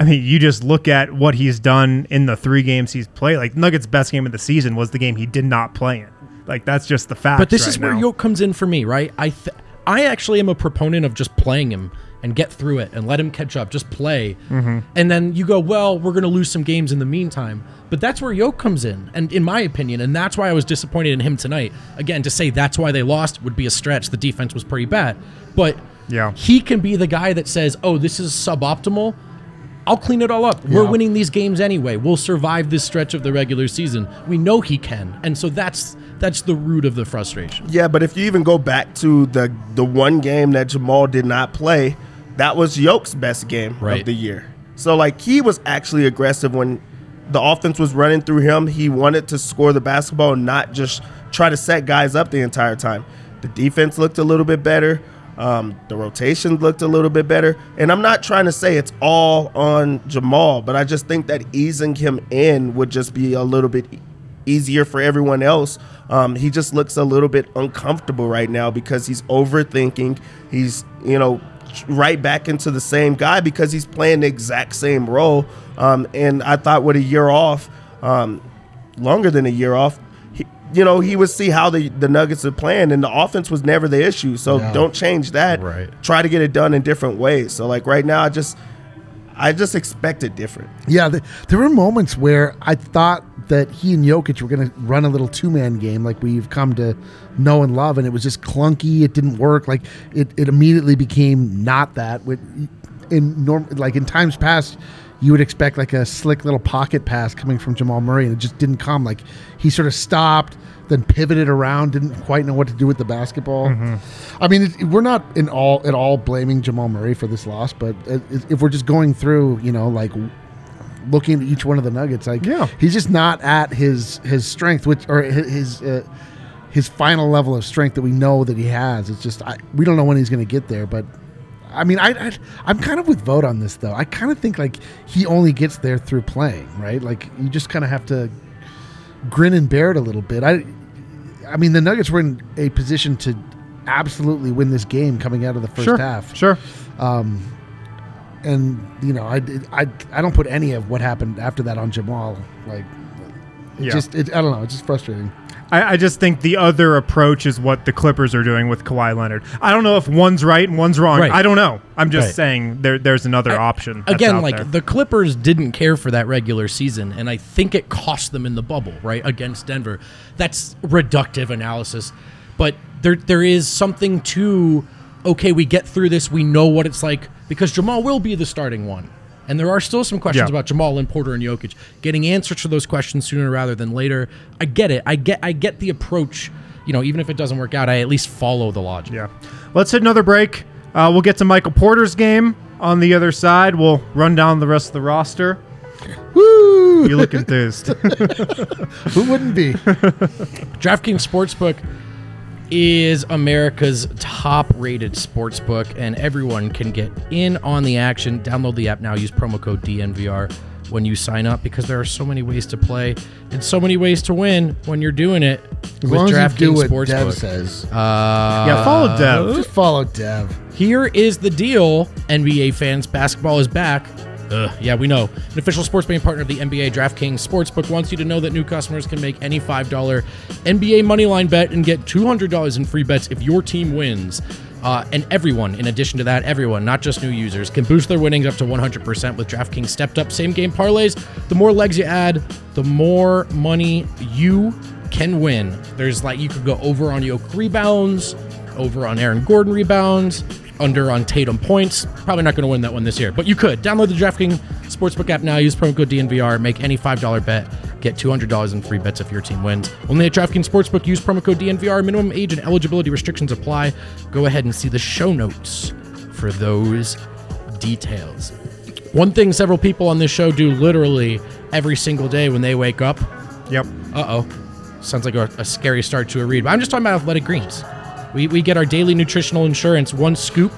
I mean, you just look at what he's done in the three games he's played. Like Nuggets' best game of the season was the game he did not play in. Like that's just the fact. But this right is where now. Yoke comes in for me, right? I th- I actually am a proponent of just playing him and get through it and let him catch up. Just play, Mm-hmm. and then you go, well, we're going to lose some games in the meantime. But that's where Yoke comes in, and in my opinion, and that's why I was disappointed in him tonight. Again, to say that's why they lost would be a stretch. The defense was pretty bad, but Yeah. he can be the guy that says, oh, this is suboptimal. I'll clean it all up. We're Yeah. winning these games anyway. We'll survive this stretch of the regular season. We know he can, and so that's that's the root of the frustration. Yeah, but if you even go back to the the one game that Jamal did not play, that was Yoke's best game Right. of the year. So like he was actually aggressive when the offense was running through him. He wanted to score the basketball and not just try to set guys up the entire time. The defense looked a little bit better. Um, the rotation looked a little bit better. And I'm not trying to say it's all on Jamal, but I just think that easing him in would just be a little bit easier for everyone else. Um, he just looks a little bit uncomfortable right now because he's overthinking. He's, you know, right back into the same guy because he's playing the exact same role. Um, and I thought with a year off, um, longer than a year off, you know, he would see how the, the Nuggets are playing, and the offense was never the issue. So Yeah. don't change that. Right. Try to get it done in different ways. So like right now, I just, I just expect it different. Yeah, th there were moments where I thought that he and Jokic were going to run a little two man game like we've come to know and love, and it was just clunky. It didn't work. Like it, it immediately became not that. With in norm, like in times past, you would expect like a slick little pocket pass coming from Jamal Murray, and it just didn't come. Like he sort of stopped, then pivoted around, didn't quite know what to do with the basketball. I mean, it, we're not in all at all blaming Jamal Murray for this loss, but it, if we're just going through, you know, like looking at each one of the nuggets like Yeah. he's just not at his his strength which or his uh, his final level of strength that we know that he has it's just I, we don't know when he's going to get there but i mean I, I i'm kind of with Vogt on this though i kind of think like he only gets there through playing right like you just kind of have to grin and bear it a little bit i i mean the nuggets were in a position to absolutely win this game coming out of the first sure, half sure. Um, and you know, I, I I don't put any of what happened after that on Jamal. Like, it Yeah. just it, I don't know. It's just frustrating. I, I just think the other approach is what the Clippers are doing with Kawhi Leonard. I don't know if one's right and one's wrong. Right. I don't know. I'm just Right. saying there there's another option. that's Again, like there. the Clippers didn't care for that regular season, and I think it cost them in the bubble, right, against Denver. That's reductive analysis, but there there is something to okay, we get through this, we know what it's like because Jamal will be the starting one. And there are still some questions Yeah. about Jamal and Porter and Jokic. Getting answers to those questions sooner rather than later. I get it. I get I get the approach. You know, even if it doesn't work out, I at least follow the logic. Yeah. Let's hit another break. Uh, we'll get to Michael Porter's game on the other side. We'll run down the rest of the roster. Woo! You look enthused. [LAUGHS] Who wouldn't be? [LAUGHS] DraftKings Sportsbook is America's top rated sportsbook, and everyone can get in on the action. Download the app now. Use promo code DNVR when you sign up because there are so many ways to play and so many ways to win when you're doing it As with long as you do DraftKings what Dev Sportsbook. says. Uh, yeah, follow Dev. Just follow Dev. Here is the deal, NBA fans. Basketball is back. Ugh, yeah, we know. An official sports betting partner of the NBA DraftKings Sportsbook wants you to know that new customers can make any $5 NBA moneyline bet and get $200 in free bets if your team wins. Uh, and everyone, in addition to that, everyone, not just new users, can boost their winnings up to 100% with DraftKings stepped up same game parlays. The more legs you add, the more money you can win. There's like, you could go over on Yoke rebounds, over on Aaron Gordon rebounds, under on Tatum points. Probably not going to win that one this year, but you could. Download the DraftKings Sportsbook app now. Use promo code DNVR. Make any $5 bet. Get $200 in free bets if your team wins. Only at DraftKings Sportsbook. Use promo code DNVR. Minimum age and eligibility restrictions apply. Go ahead and see the show notes for those details. One thing several people on this show do literally every single day when they wake up. Yep. Uh oh. Sounds like a, a scary start to a read. But I'm just talking about athletic greens. We, we get our daily nutritional insurance one scoop,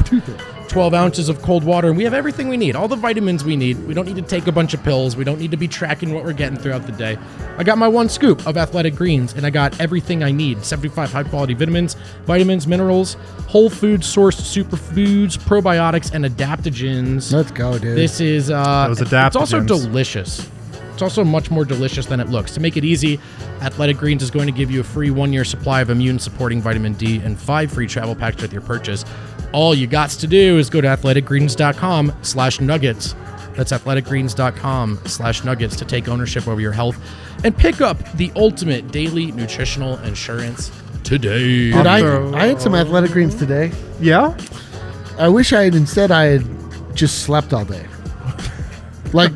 12 ounces of cold water, and we have everything we need, all the vitamins we need. We don't need to take a bunch of pills. We don't need to be tracking what we're getting throughout the day. I got my one scoop of athletic greens, and I got everything I need 75 high quality vitamins, vitamins, minerals, whole food sourced superfoods, probiotics, and adaptogens. Let's go, dude. This is uh Those it's also delicious. It's also much more delicious than it looks. To make it easy, Athletic Greens is going to give you a free one-year supply of immune-supporting vitamin D and five free travel packs with your purchase. All you got to do is go to athleticgreens.com slash nuggets. That's athleticgreens.com slash nuggets to take ownership over your health and pick up the ultimate daily nutritional insurance today. Dude, I, I had some athletic greens today. Yeah. I wish I had instead I had just slept all day. Like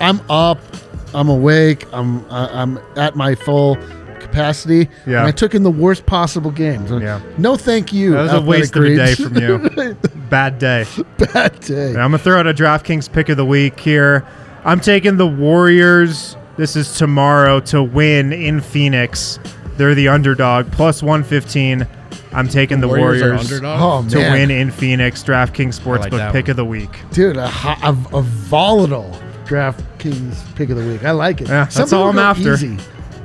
I'm up, I'm awake, I'm uh, I'm at my full capacity. Yeah. And I took in the worst possible games. Yeah. No, thank you. That was a Athletic waste of a day from you. [LAUGHS] Bad day. Bad day. I'm gonna throw out a DraftKings pick of the week here. I'm taking the Warriors. This is tomorrow to win in Phoenix. They're the underdog, plus 115. I'm taking the, Warriors Warriors, are? Oh to win in Phoenix. DraftKings I like Sportsbook pick one. of the week. dude, a, a, a volatile DraftKings pick of the week. I like it. Yeah, Some that's all I'm after. Easy.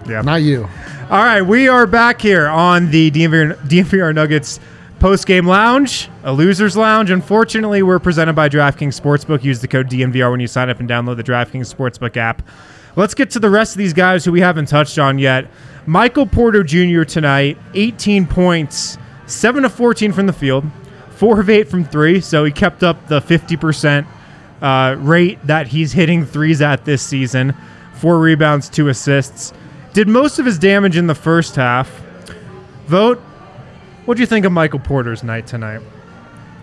Yeah. Not you. All right, we are back here on the DNVR, DNVR Nuggets post game lounge, a loser's lounge. Unfortunately, we're presented by DraftKings Sportsbook. Use the code DNVR when you sign up and download the DraftKings Sportsbook app. Let's get to the rest of these guys who we haven't touched on yet. Michael Porter Jr. tonight, 18 points, 7 of 14 from the field, 4 of 8 from 3, so he kept up the 50% uh, rate that he's hitting threes at this season. Four rebounds, two assists. Did most of his damage in the first half. Vogt. What do you think of Michael Porter's night tonight?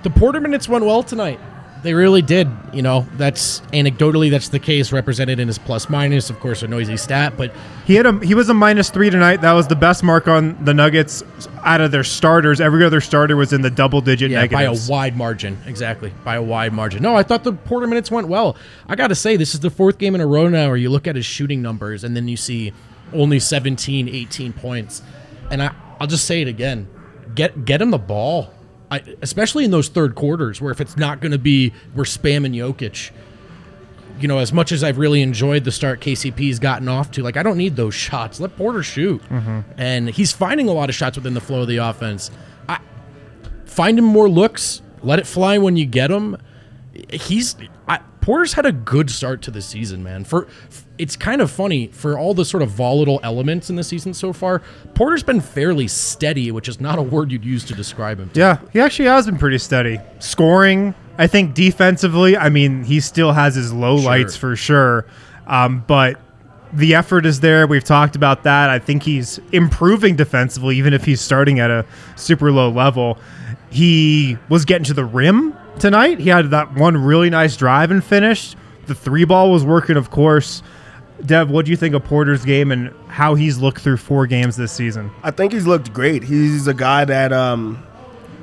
The Porter minutes went well tonight. They really did. You know, that's anecdotally that's the case represented in his plus minus, of course, a noisy stat, but He had a he was a minus three tonight. That was the best mark on the Nuggets out of their starters. Every other starter was in the double digit yeah, by a wide margin. Exactly. By a wide margin. No, I thought the Porter minutes went well. I got to say, this is the fourth game in a row now where you look at his shooting numbers and then you see only 17, 18 points. And I, I'll just say it again get get him the ball. I, especially in those third quarters where if it's not going to be we're spamming Jokic. You know, as much as I've really enjoyed the start KCP's gotten off to, like I don't need those shots. Let Porter shoot, mm-hmm. and he's finding a lot of shots within the flow of the offense. I, find him more looks. Let it fly when you get him. He's I, Porter's had a good start to the season, man. For f- it's kind of funny for all the sort of volatile elements in the season so far. Porter's been fairly steady, which is not a word you'd use to describe him. Yeah, he actually has been pretty steady. Scoring, I think defensively, I mean, he still has his low lights for sure. Um, but the effort is there. We've talked about that. I think he's improving defensively, even if he's starting at a super low level. He was getting to the rim tonight. He had that one really nice drive and finished. The three ball was working, of course. Dev, what do you think of Porter's game and how he's looked through four games this season? I think he's looked great. He's a guy that um,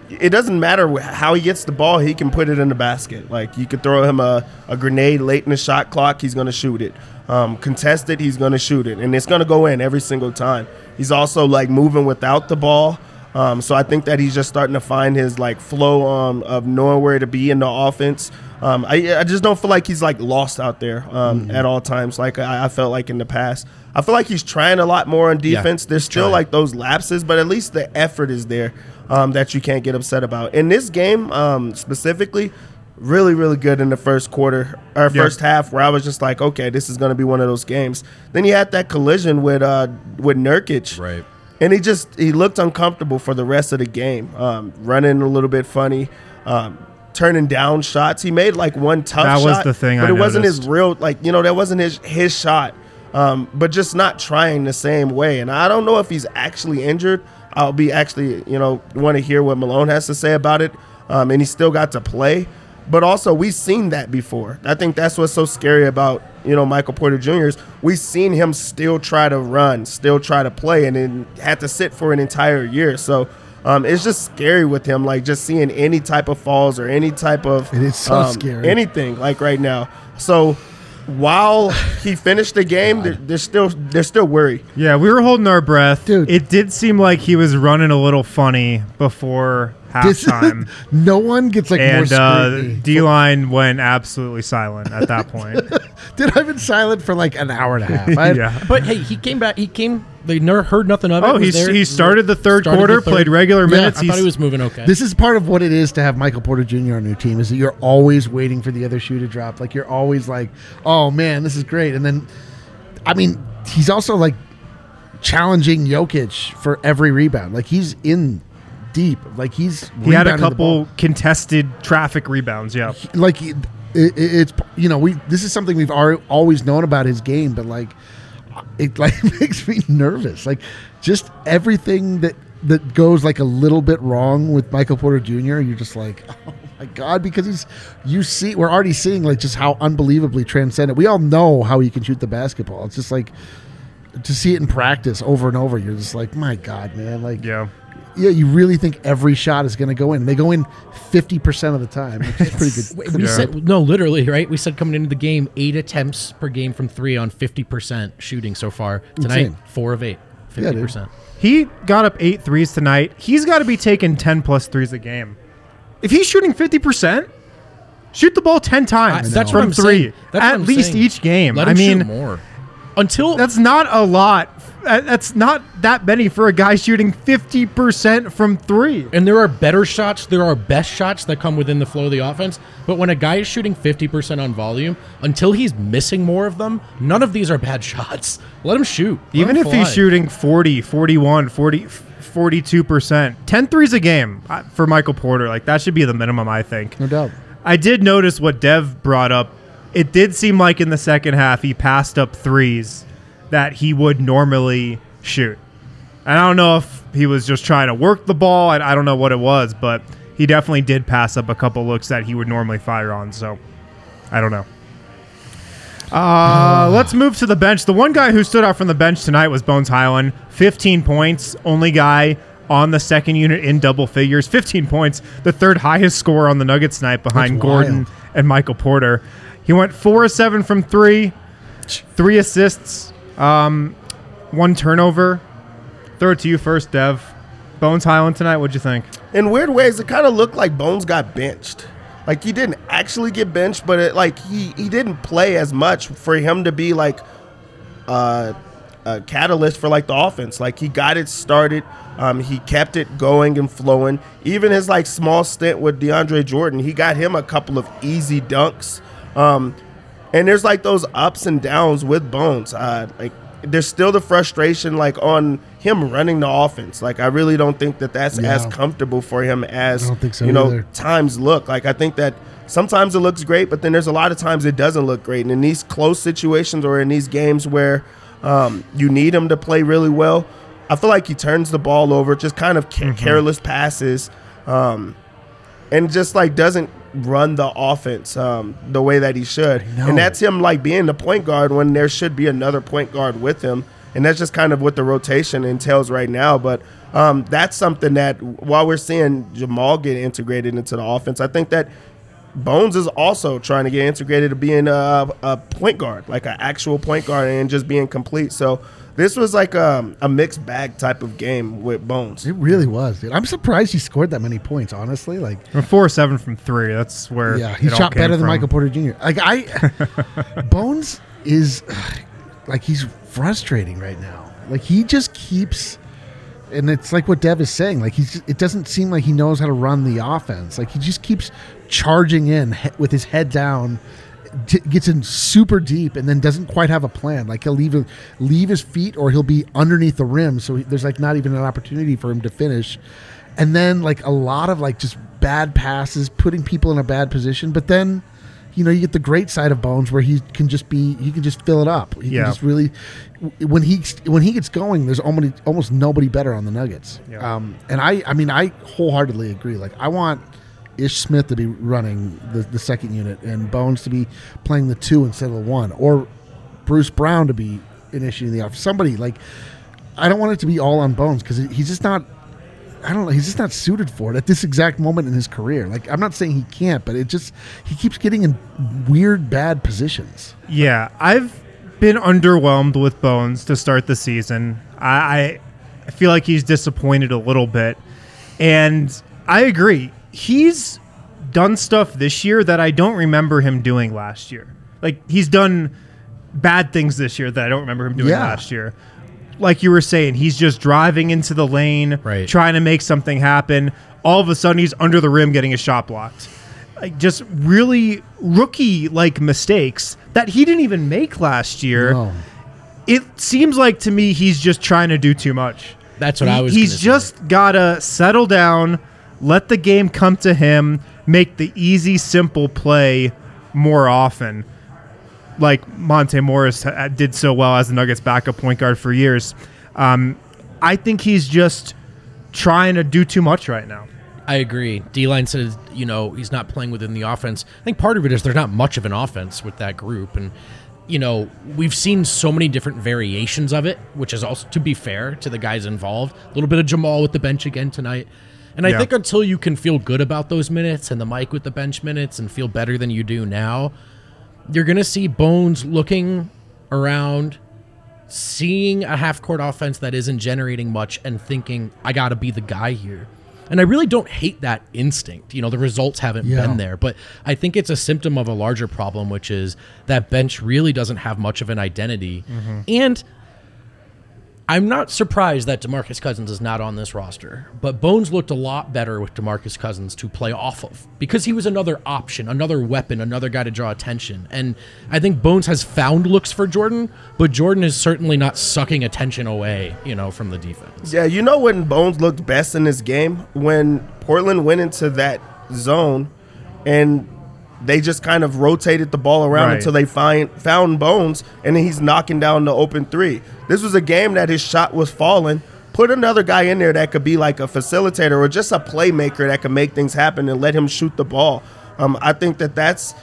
it doesn't matter how he gets the ball, he can put it in the basket. Like you could throw him a, a grenade late in the shot clock, he's going to shoot it. Um, contested, he's going to shoot it, and it's going to go in every single time. He's also like moving without the ball. Um, so I think that he's just starting to find his like flow um, of knowing where to be in the offense. Um, I, I just don't feel like he's like lost out there um, at all times, like I, I felt like in the past. I feel like he's trying a lot more on defense. There's still trying. like those lapses, but at least the effort is there um, that you can't get upset about. In this game um, specifically, really, really good in the first quarter or Yeah. first half, where I was just like, okay, this is going to be one of those games. Then he had that collision with uh, with Nurkic, Right. And he just he looked uncomfortable for the rest of the game, um, running a little bit funny. Um, Turning down shots, he made like one tough That shot. was the thing but I it wasn't his real like you know that wasn't his his shot. Um, but just not trying the same way. And i don't know if he's actually injured. I'll be actually you know want to hear what malone has to say about it. Um, and he still got to play but also we've seen that before i think that's what's so scary about you know michael porter jr is we've seen him still try to run still try to play and then had to sit for an entire year so um, it's just scary with him, like just seeing any type of falls or any type of It is so um, scary. anything like right now. So while he finished the game, they're, they're still they're still worried. Yeah, we were holding our breath. Dude. It did seem like he was running a little funny before This- halftime. [LAUGHS] no one gets like more and uh, scrutiny. D line went absolutely silent at that point. [LAUGHS] Dude, I've been silent for like an hour and a half. I, [LAUGHS] yeah. But hey, he came back. He came. They never heard nothing of it. Oh, he, there- he started the third started the quarter, third- played regular Yeah, minutes. I thought he was moving okay. This is part of what it is to have Michael Porter Jr. on your team is that you're always waiting for the other shoe to drop. Like you're always like, oh man, this is great. And then, I mean, he's also like challenging Jokic for every rebound. Like he's in deep. Like he's he had a couple contested traffic rebounds. Yeah. like it, it, it's you know we this is something we've always known about his game, but like it like [LAUGHS] makes me nervous. Like just everything that that goes like a little bit wrong with Michael Porter Jr. You're just like, [LAUGHS] oh my god, because he's you see we're already seeing like just how unbelievably transcendent. We all know how he can shoot the basketball. It's just like to see it in practice over and over. You're just like, my god, man, like Yeah. Yeah, you really think every shot is going to go in. They go in 50% of the time, which is pretty good. We- we Yeah. said no, literally, right? We said coming into the game, eight attempts per game from three on fifty percent shooting so far tonight. Insane. Four of eight, fifty dude. percent. He got up eight threes tonight. He's got to be taking 10 plus threes a game. If he's shooting 50%, shoot the ball 10 times That's from what I'm three. saying. That's at what I'm least saying. each game. Let I mean, shoot more until that's not a lot. Uh, That's not that many for a guy shooting 50% from three. And there are better shots, there are best shots that come within the flow of the offense. But when a guy is shooting 50% on volume, until he's missing more of them, none of these are bad [LAUGHS] shots. Let him shoot. Let Even him if he's shooting 40, 41, 40, 42%, 10 threes a game uh, for Michael Porter, like that should be the minimum, I think. No doubt. I did notice what Dev brought up. It did seem like in the second half he passed up threes that he would normally shoot. And I don't know if he was just trying to work the ball. I, I don't know what it was, but he definitely did pass up a couple looks that he would normally fire on. So I don't know. Uh, let's move to the bench. The one guy who stood out from the bench tonight was Bones Hyland. 15 points, only guy on the second unit in double figures. 15 points, the third highest score on the Nuggets tonight behind That's Gordon wild. and Michael Porter. He went four of seven from three, three assists, um, one turnover. Throw it to you first, Dev. Bones Hyland tonight. What'd you think? In weird ways, it kind of looked like Bones got benched. Like he didn't actually get benched, but it like he he didn't play as much for him to be like uh, a catalyst for like the offense. Like he got it started. Um, he kept it going and flowing. Even his like small stint with DeAndre Jordan, he got him a couple of easy dunks. Um, and there's like those ups and downs with Bones. Uh, like there's still the frustration like on him running the offense. Like I really don't think that that's Yeah. as comfortable for him as I don't think so you know either. times look. Like I think that sometimes it looks great, but then there's a lot of times it doesn't look great. And in these close situations or in these games where um, you need him to play really well, I feel like he turns the ball over, just kind of Mm-hmm. careless passes, um, and just like doesn't run the offense um, the way that he should. And that's him like being the point guard when there should be another point guard with him. And that's just kind of what the rotation entails right now. But um, that's something that while we're seeing Jamal get integrated into the offense, I think that Bones is also trying to get integrated to being a, a point guard, like an actual point guard, and just being complete. So this was like a, a mixed bag type of game with Bones. It really was, dude. I'm surprised he scored that many points. Honestly, like From four or seven from three. That's where yeah, he it all shot came better than from. Michael Porter Jr. Like I, [LAUGHS] Bones is like he's frustrating right now. Like he just keeps, and it's like what Dev is saying. Like he's, it doesn't seem like he knows how to run the offense. Like he just keeps charging in he- with his head down. T- Gets in super deep and then doesn't quite have a plan. Like he'll leave leave his feet or he'll be underneath the rim, so he, there's like not even an opportunity for him to finish. And then like a lot of like just bad passes, putting people in a bad position. But then, you know, you get the great side of Bones where he can just be he can just fill it up. He Yeah. can just really when he when he gets going, there's almost almost nobody better on the Nuggets. Yeah. Um, and I I mean I wholeheartedly agree. Like I want Ish Smith to be running the, the second unit and Bones to be playing the two instead of the one, or Bruce Brown to be initiating the offense. Somebody like I don't want it to be all on Bones because he's just not. I don't know. He's just not suited for it at this exact moment in his career. Like I'm not saying he can't, but it just he keeps getting in weird bad positions. Yeah, I've been underwhelmed with Bones to start the season. I, I feel like he's disappointed a little bit, and I agree. He's done stuff this year that I don't remember him doing last year. Like he's done bad things this year that I don't remember him doing Yeah. last year. Like you were saying, he's just driving into the lane, Right. trying to make something happen. All of a sudden, he's under the rim getting a shot blocked like just really rookie like mistakes that he didn't even make last year. No. It seems like to me he's just trying to do too much. That's what He- I was He's gonna say. just gotta settle down, let the game come to him, make the easy, simple play more often. Like Monte Morris did so well as the Nuggets' backup point guard for years. Um, I think he's just trying to do too much right now. I agree. D line says, you know, he's not playing within the offense. I think part of it is there's not much of an offense with that group. And, you know, we've seen so many different variations of it, which is also, to be fair to the guys involved, a little bit of Jamal with the bench again tonight. And I Yeah. think until you can feel good about those minutes and the mic with the bench minutes and feel better than you do now, you're going to see Bones looking around, seeing a half court offense that isn't generating much and thinking, I got to be the guy here. And I really don't hate that instinct. You know, the results haven't Yeah. been there, but I think it's a symptom of a larger problem, which is that bench really doesn't have much of an identity. Mm-hmm. And I'm not surprised that DeMarcus Cousins is not on this roster, but Bones looked a lot better with DeMarcus Cousins to play off of because he was another option, another weapon, another guy to draw attention. And I think Bones has found looks for Jordan, but Jordan is certainly not sucking attention away, you know, from the defense. Yeah, you know when Bones looked best in this game when Portland went into that zone and they just kind of rotated the ball around Right. until they find found Bones and then he's knocking down the open three. This was a game that his shot was falling. Put another guy in there that could be like a facilitator or just a playmaker that could make things happen and let him shoot the ball. Um, I think that that's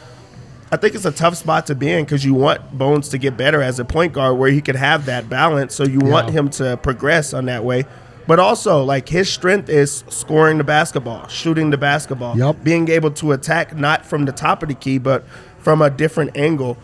I think it's a tough spot to be in because you want Bones to get better as a point guard where he could have that balance. So you want him to progress on that way. But also, like his strength is scoring the basketball, shooting the basketball, Yup. being able to attack not from the top of the key, but from a different angle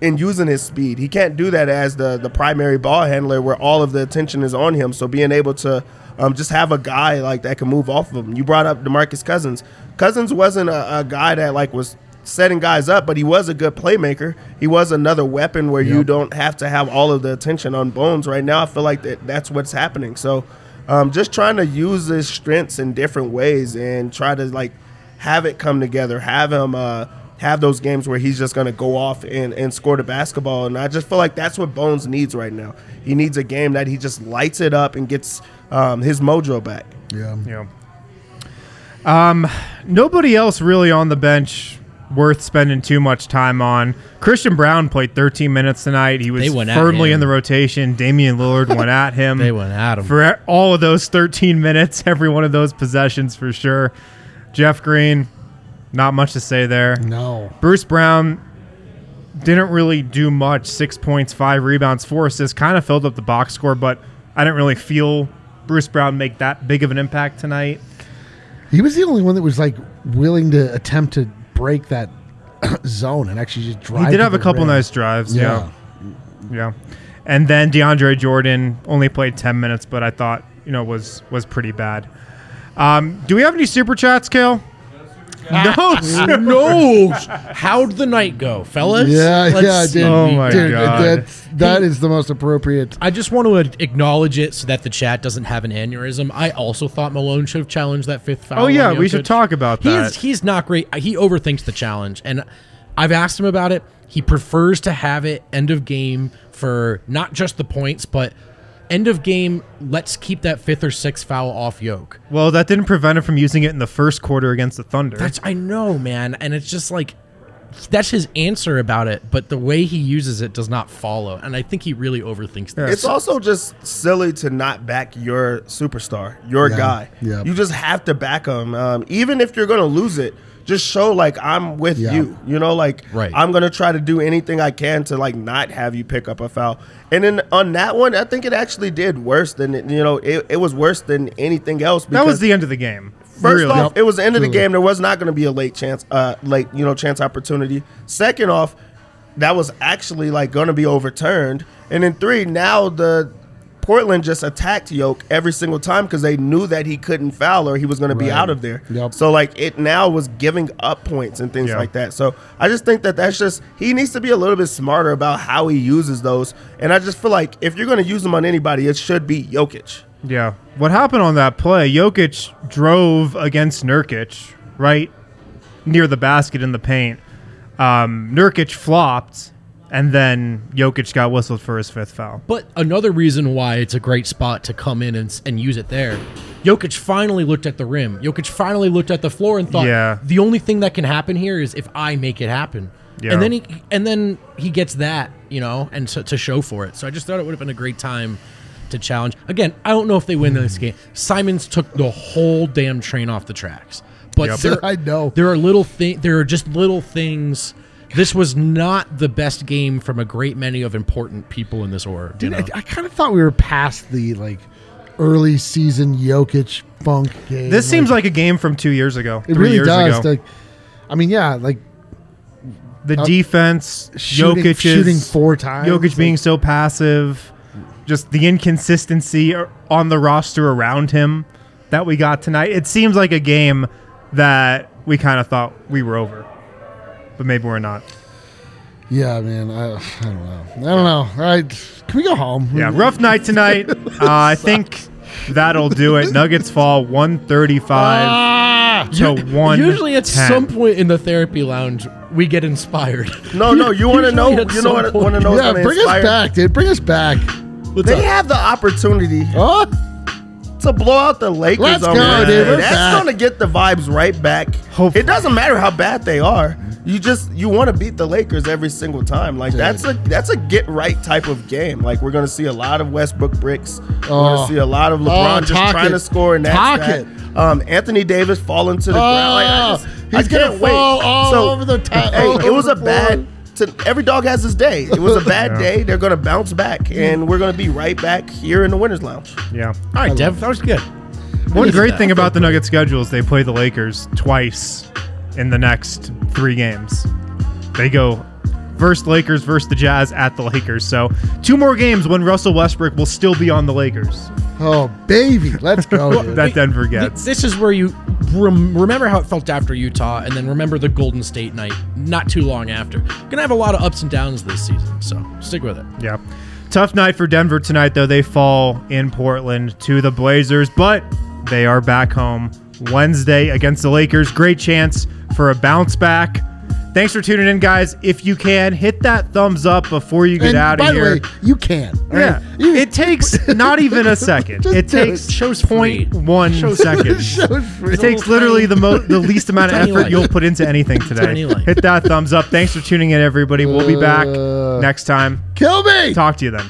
and using his speed. He can't do that as the the primary ball handler where all of the attention is on him. So being able to um, just have a guy like that can move off of him. You brought up Demarcus Cousins. Cousins wasn't a, a guy that like was setting guys up, but he was a good playmaker. He was another weapon where you don't have to have all of the attention on Bones. Right now, I feel like that that's what's happening. So um, just trying to use his strengths in different ways and try to like have it come together, have him uh, have those games where he's just going to go off and, and score the basketball. And I just feel like that's what Bones needs right now. He needs a game that he just lights it up and gets um, his mojo back. Yeah. Yeah. Um, nobody else really on the bench worth spending too much time on. Christian Braun played 13 minutes tonight. He was They went at firmly in the rotation. Damian Lillard went at him. [LAUGHS] They went at him. for all of those 13 minutes, [LAUGHS] every one of those possessions for sure. Jeff Green, not much to say there. No. Bruce Brown didn't really do much. Six points, five rebounds, four assists. Kind of filled up the box score, but I didn't really feel Bruce Brown make that big of an impact tonight. He was the only one that was like willing to attempt to break that [CLEARS THROAT] zone and actually just drive. He did have a couple rim. nice drives. Yeah. Yeah. yeah. And then DeAndre Jordan only played 10 minutes, but I thought, you know, was was pretty bad. Um, do we have any super chats, Kale? No. [LAUGHS] no. How'd the night go, fellas? Yeah, Let's yeah, oh see. dude. Oh my dude, God. That's, that is the most appropriate. I just want to acknowledge it so that the chat doesn't have an aneurysm. I also thought Malone should have challenged that fifth foul. Oh, yeah, we should Jokic. talk about that. He's he's not great. He overthinks the challenge, and I've asked him about it. He prefers to have it end of game for not just the points, but end of game. Let's keep that fifth or sixth foul off Yoke. Well, that didn't prevent him from using it in the first quarter against the Thunder. That's I know, man, and it's just like that's his answer about it, but the way he uses it does not follow, and I think he really overthinks this. It's also just silly to not back your superstar, your Yeah, guy. yeah. You just have to back him. Um, even if you're going to lose it, just show like I'm with Yeah. you. You know, like Right. I'm going to try to do anything I can to like not have you pick up a foul. And then on that one, I think it actually did worse than it- you know. It, it was worse than anything else. that was the end of the game. First really. off, it was the end of the Truly. game. There was not going to be a late chance, uh, late you know, chance opportunity. Second off, that was actually like going to be overturned. And then three, now the Portland just attacked Yoke every single time because they knew that he couldn't foul or he was going to be out of there. Yep. So like it now was giving up points and things Yeah. like that. So I just think that that's just he needs to be a little bit smarter about how he uses those. And I just feel like if you're going to use them on anybody, it should be Jokic. Yeah. What happened on that play? Jokic drove against Nurkic right near the basket in the paint. Um, Nurkic flopped, and then Jokic got whistled for his fifth foul. But another reason why it's a great spot to come in and, and use it there, Jokic finally looked at the rim. Jokic finally looked at the floor and thought, Yeah. the only thing that can happen here is if I make it happen. Yeah. And then he and then he gets that, you know, and to, to show for it. So I just thought it would have been a great time to challenge. Again, I don't know if they win this game. Simons took the whole damn train off the tracks. But Yep. there, [LAUGHS] I know. there are little thing. There are just little things. This was not the best game from a great many of important people in this org. you Dude, know? I, I kind of thought we were past the like early season Jokic funk game. This seems like a game from two years ago. it three really years does. ago. Like, I mean, yeah, like the uh, defense, shooting, Jokic shooting four times. Jokic like- being so passive, just the inconsistency on the roster around him that we got tonight. It seems like a game that we kind of thought we were over, but maybe we're not. Yeah, man. I, I don't know. I don't know. All right, can we go home? Yeah, rough night tonight. [LAUGHS] uh, I think that'll do it. Nuggets fall 135 Ah! to 1. Usually at some point in the therapy lounge, we get inspired. No, no, you [LAUGHS] want to know? at You know what? point. Want to know? Yeah, bring inspire? us back, dude. Bring us back. They have the opportunity Oh, to blow out the Lakers Let's go, dude. That's back. going to get the vibes right back. Hopefully. It doesn't matter how bad they are. You just you want to beat the Lakers every single time. Like that's a that's a get right type of game. Like we're going to see a lot of Westbrook bricks. We're Oh. going to see a lot of LeBron Oh, just talk trying it. to score and that's that. it. Um, Anthony Davis falling to the ground. Like, I Oh, just, he's I gonna can't wait. fall all So, over the ta- Hey, it was a bad. To, every dog has his day. It was a [LAUGHS] bad Yeah. day. They're going to bounce back, and we're going to be right back here in the winners' lounge. Yeah. All right, Dev, that was good. One great thing about the Nuggets schedule is they play the Lakers twice in the next three games. They go versus Lakers versus the Jazz at the Lakers. So two more games when Russell Westbrook will still be on the Lakers. oh, baby, let's go, dude. that Denver gets. This is where you rem- remember how it felt after Utah, and then remember the Golden State night not too long after. Gonna have a lot of ups and downs this season, so stick with it. Yeah. Tough night for Denver tonight, though. They fall in Portland to the Blazers, but they are back home Wednesday against the Lakers. Great chance for a bounce back. Thanks for tuning in, guys. If you can, hit that thumbs up before you get And out by of the here. way, you can. all yeah, right? You- it takes not even a second. [LAUGHS] It takes it. Show's free. point one seconds. [LAUGHS] Show's. It takes literally the mo- the [LAUGHS] least amount of effort like. you'll put into anything today. Hit that thumbs up. Thanks for tuning in, everybody. We'll be back Uh, next time. Kill me. Talk to you then.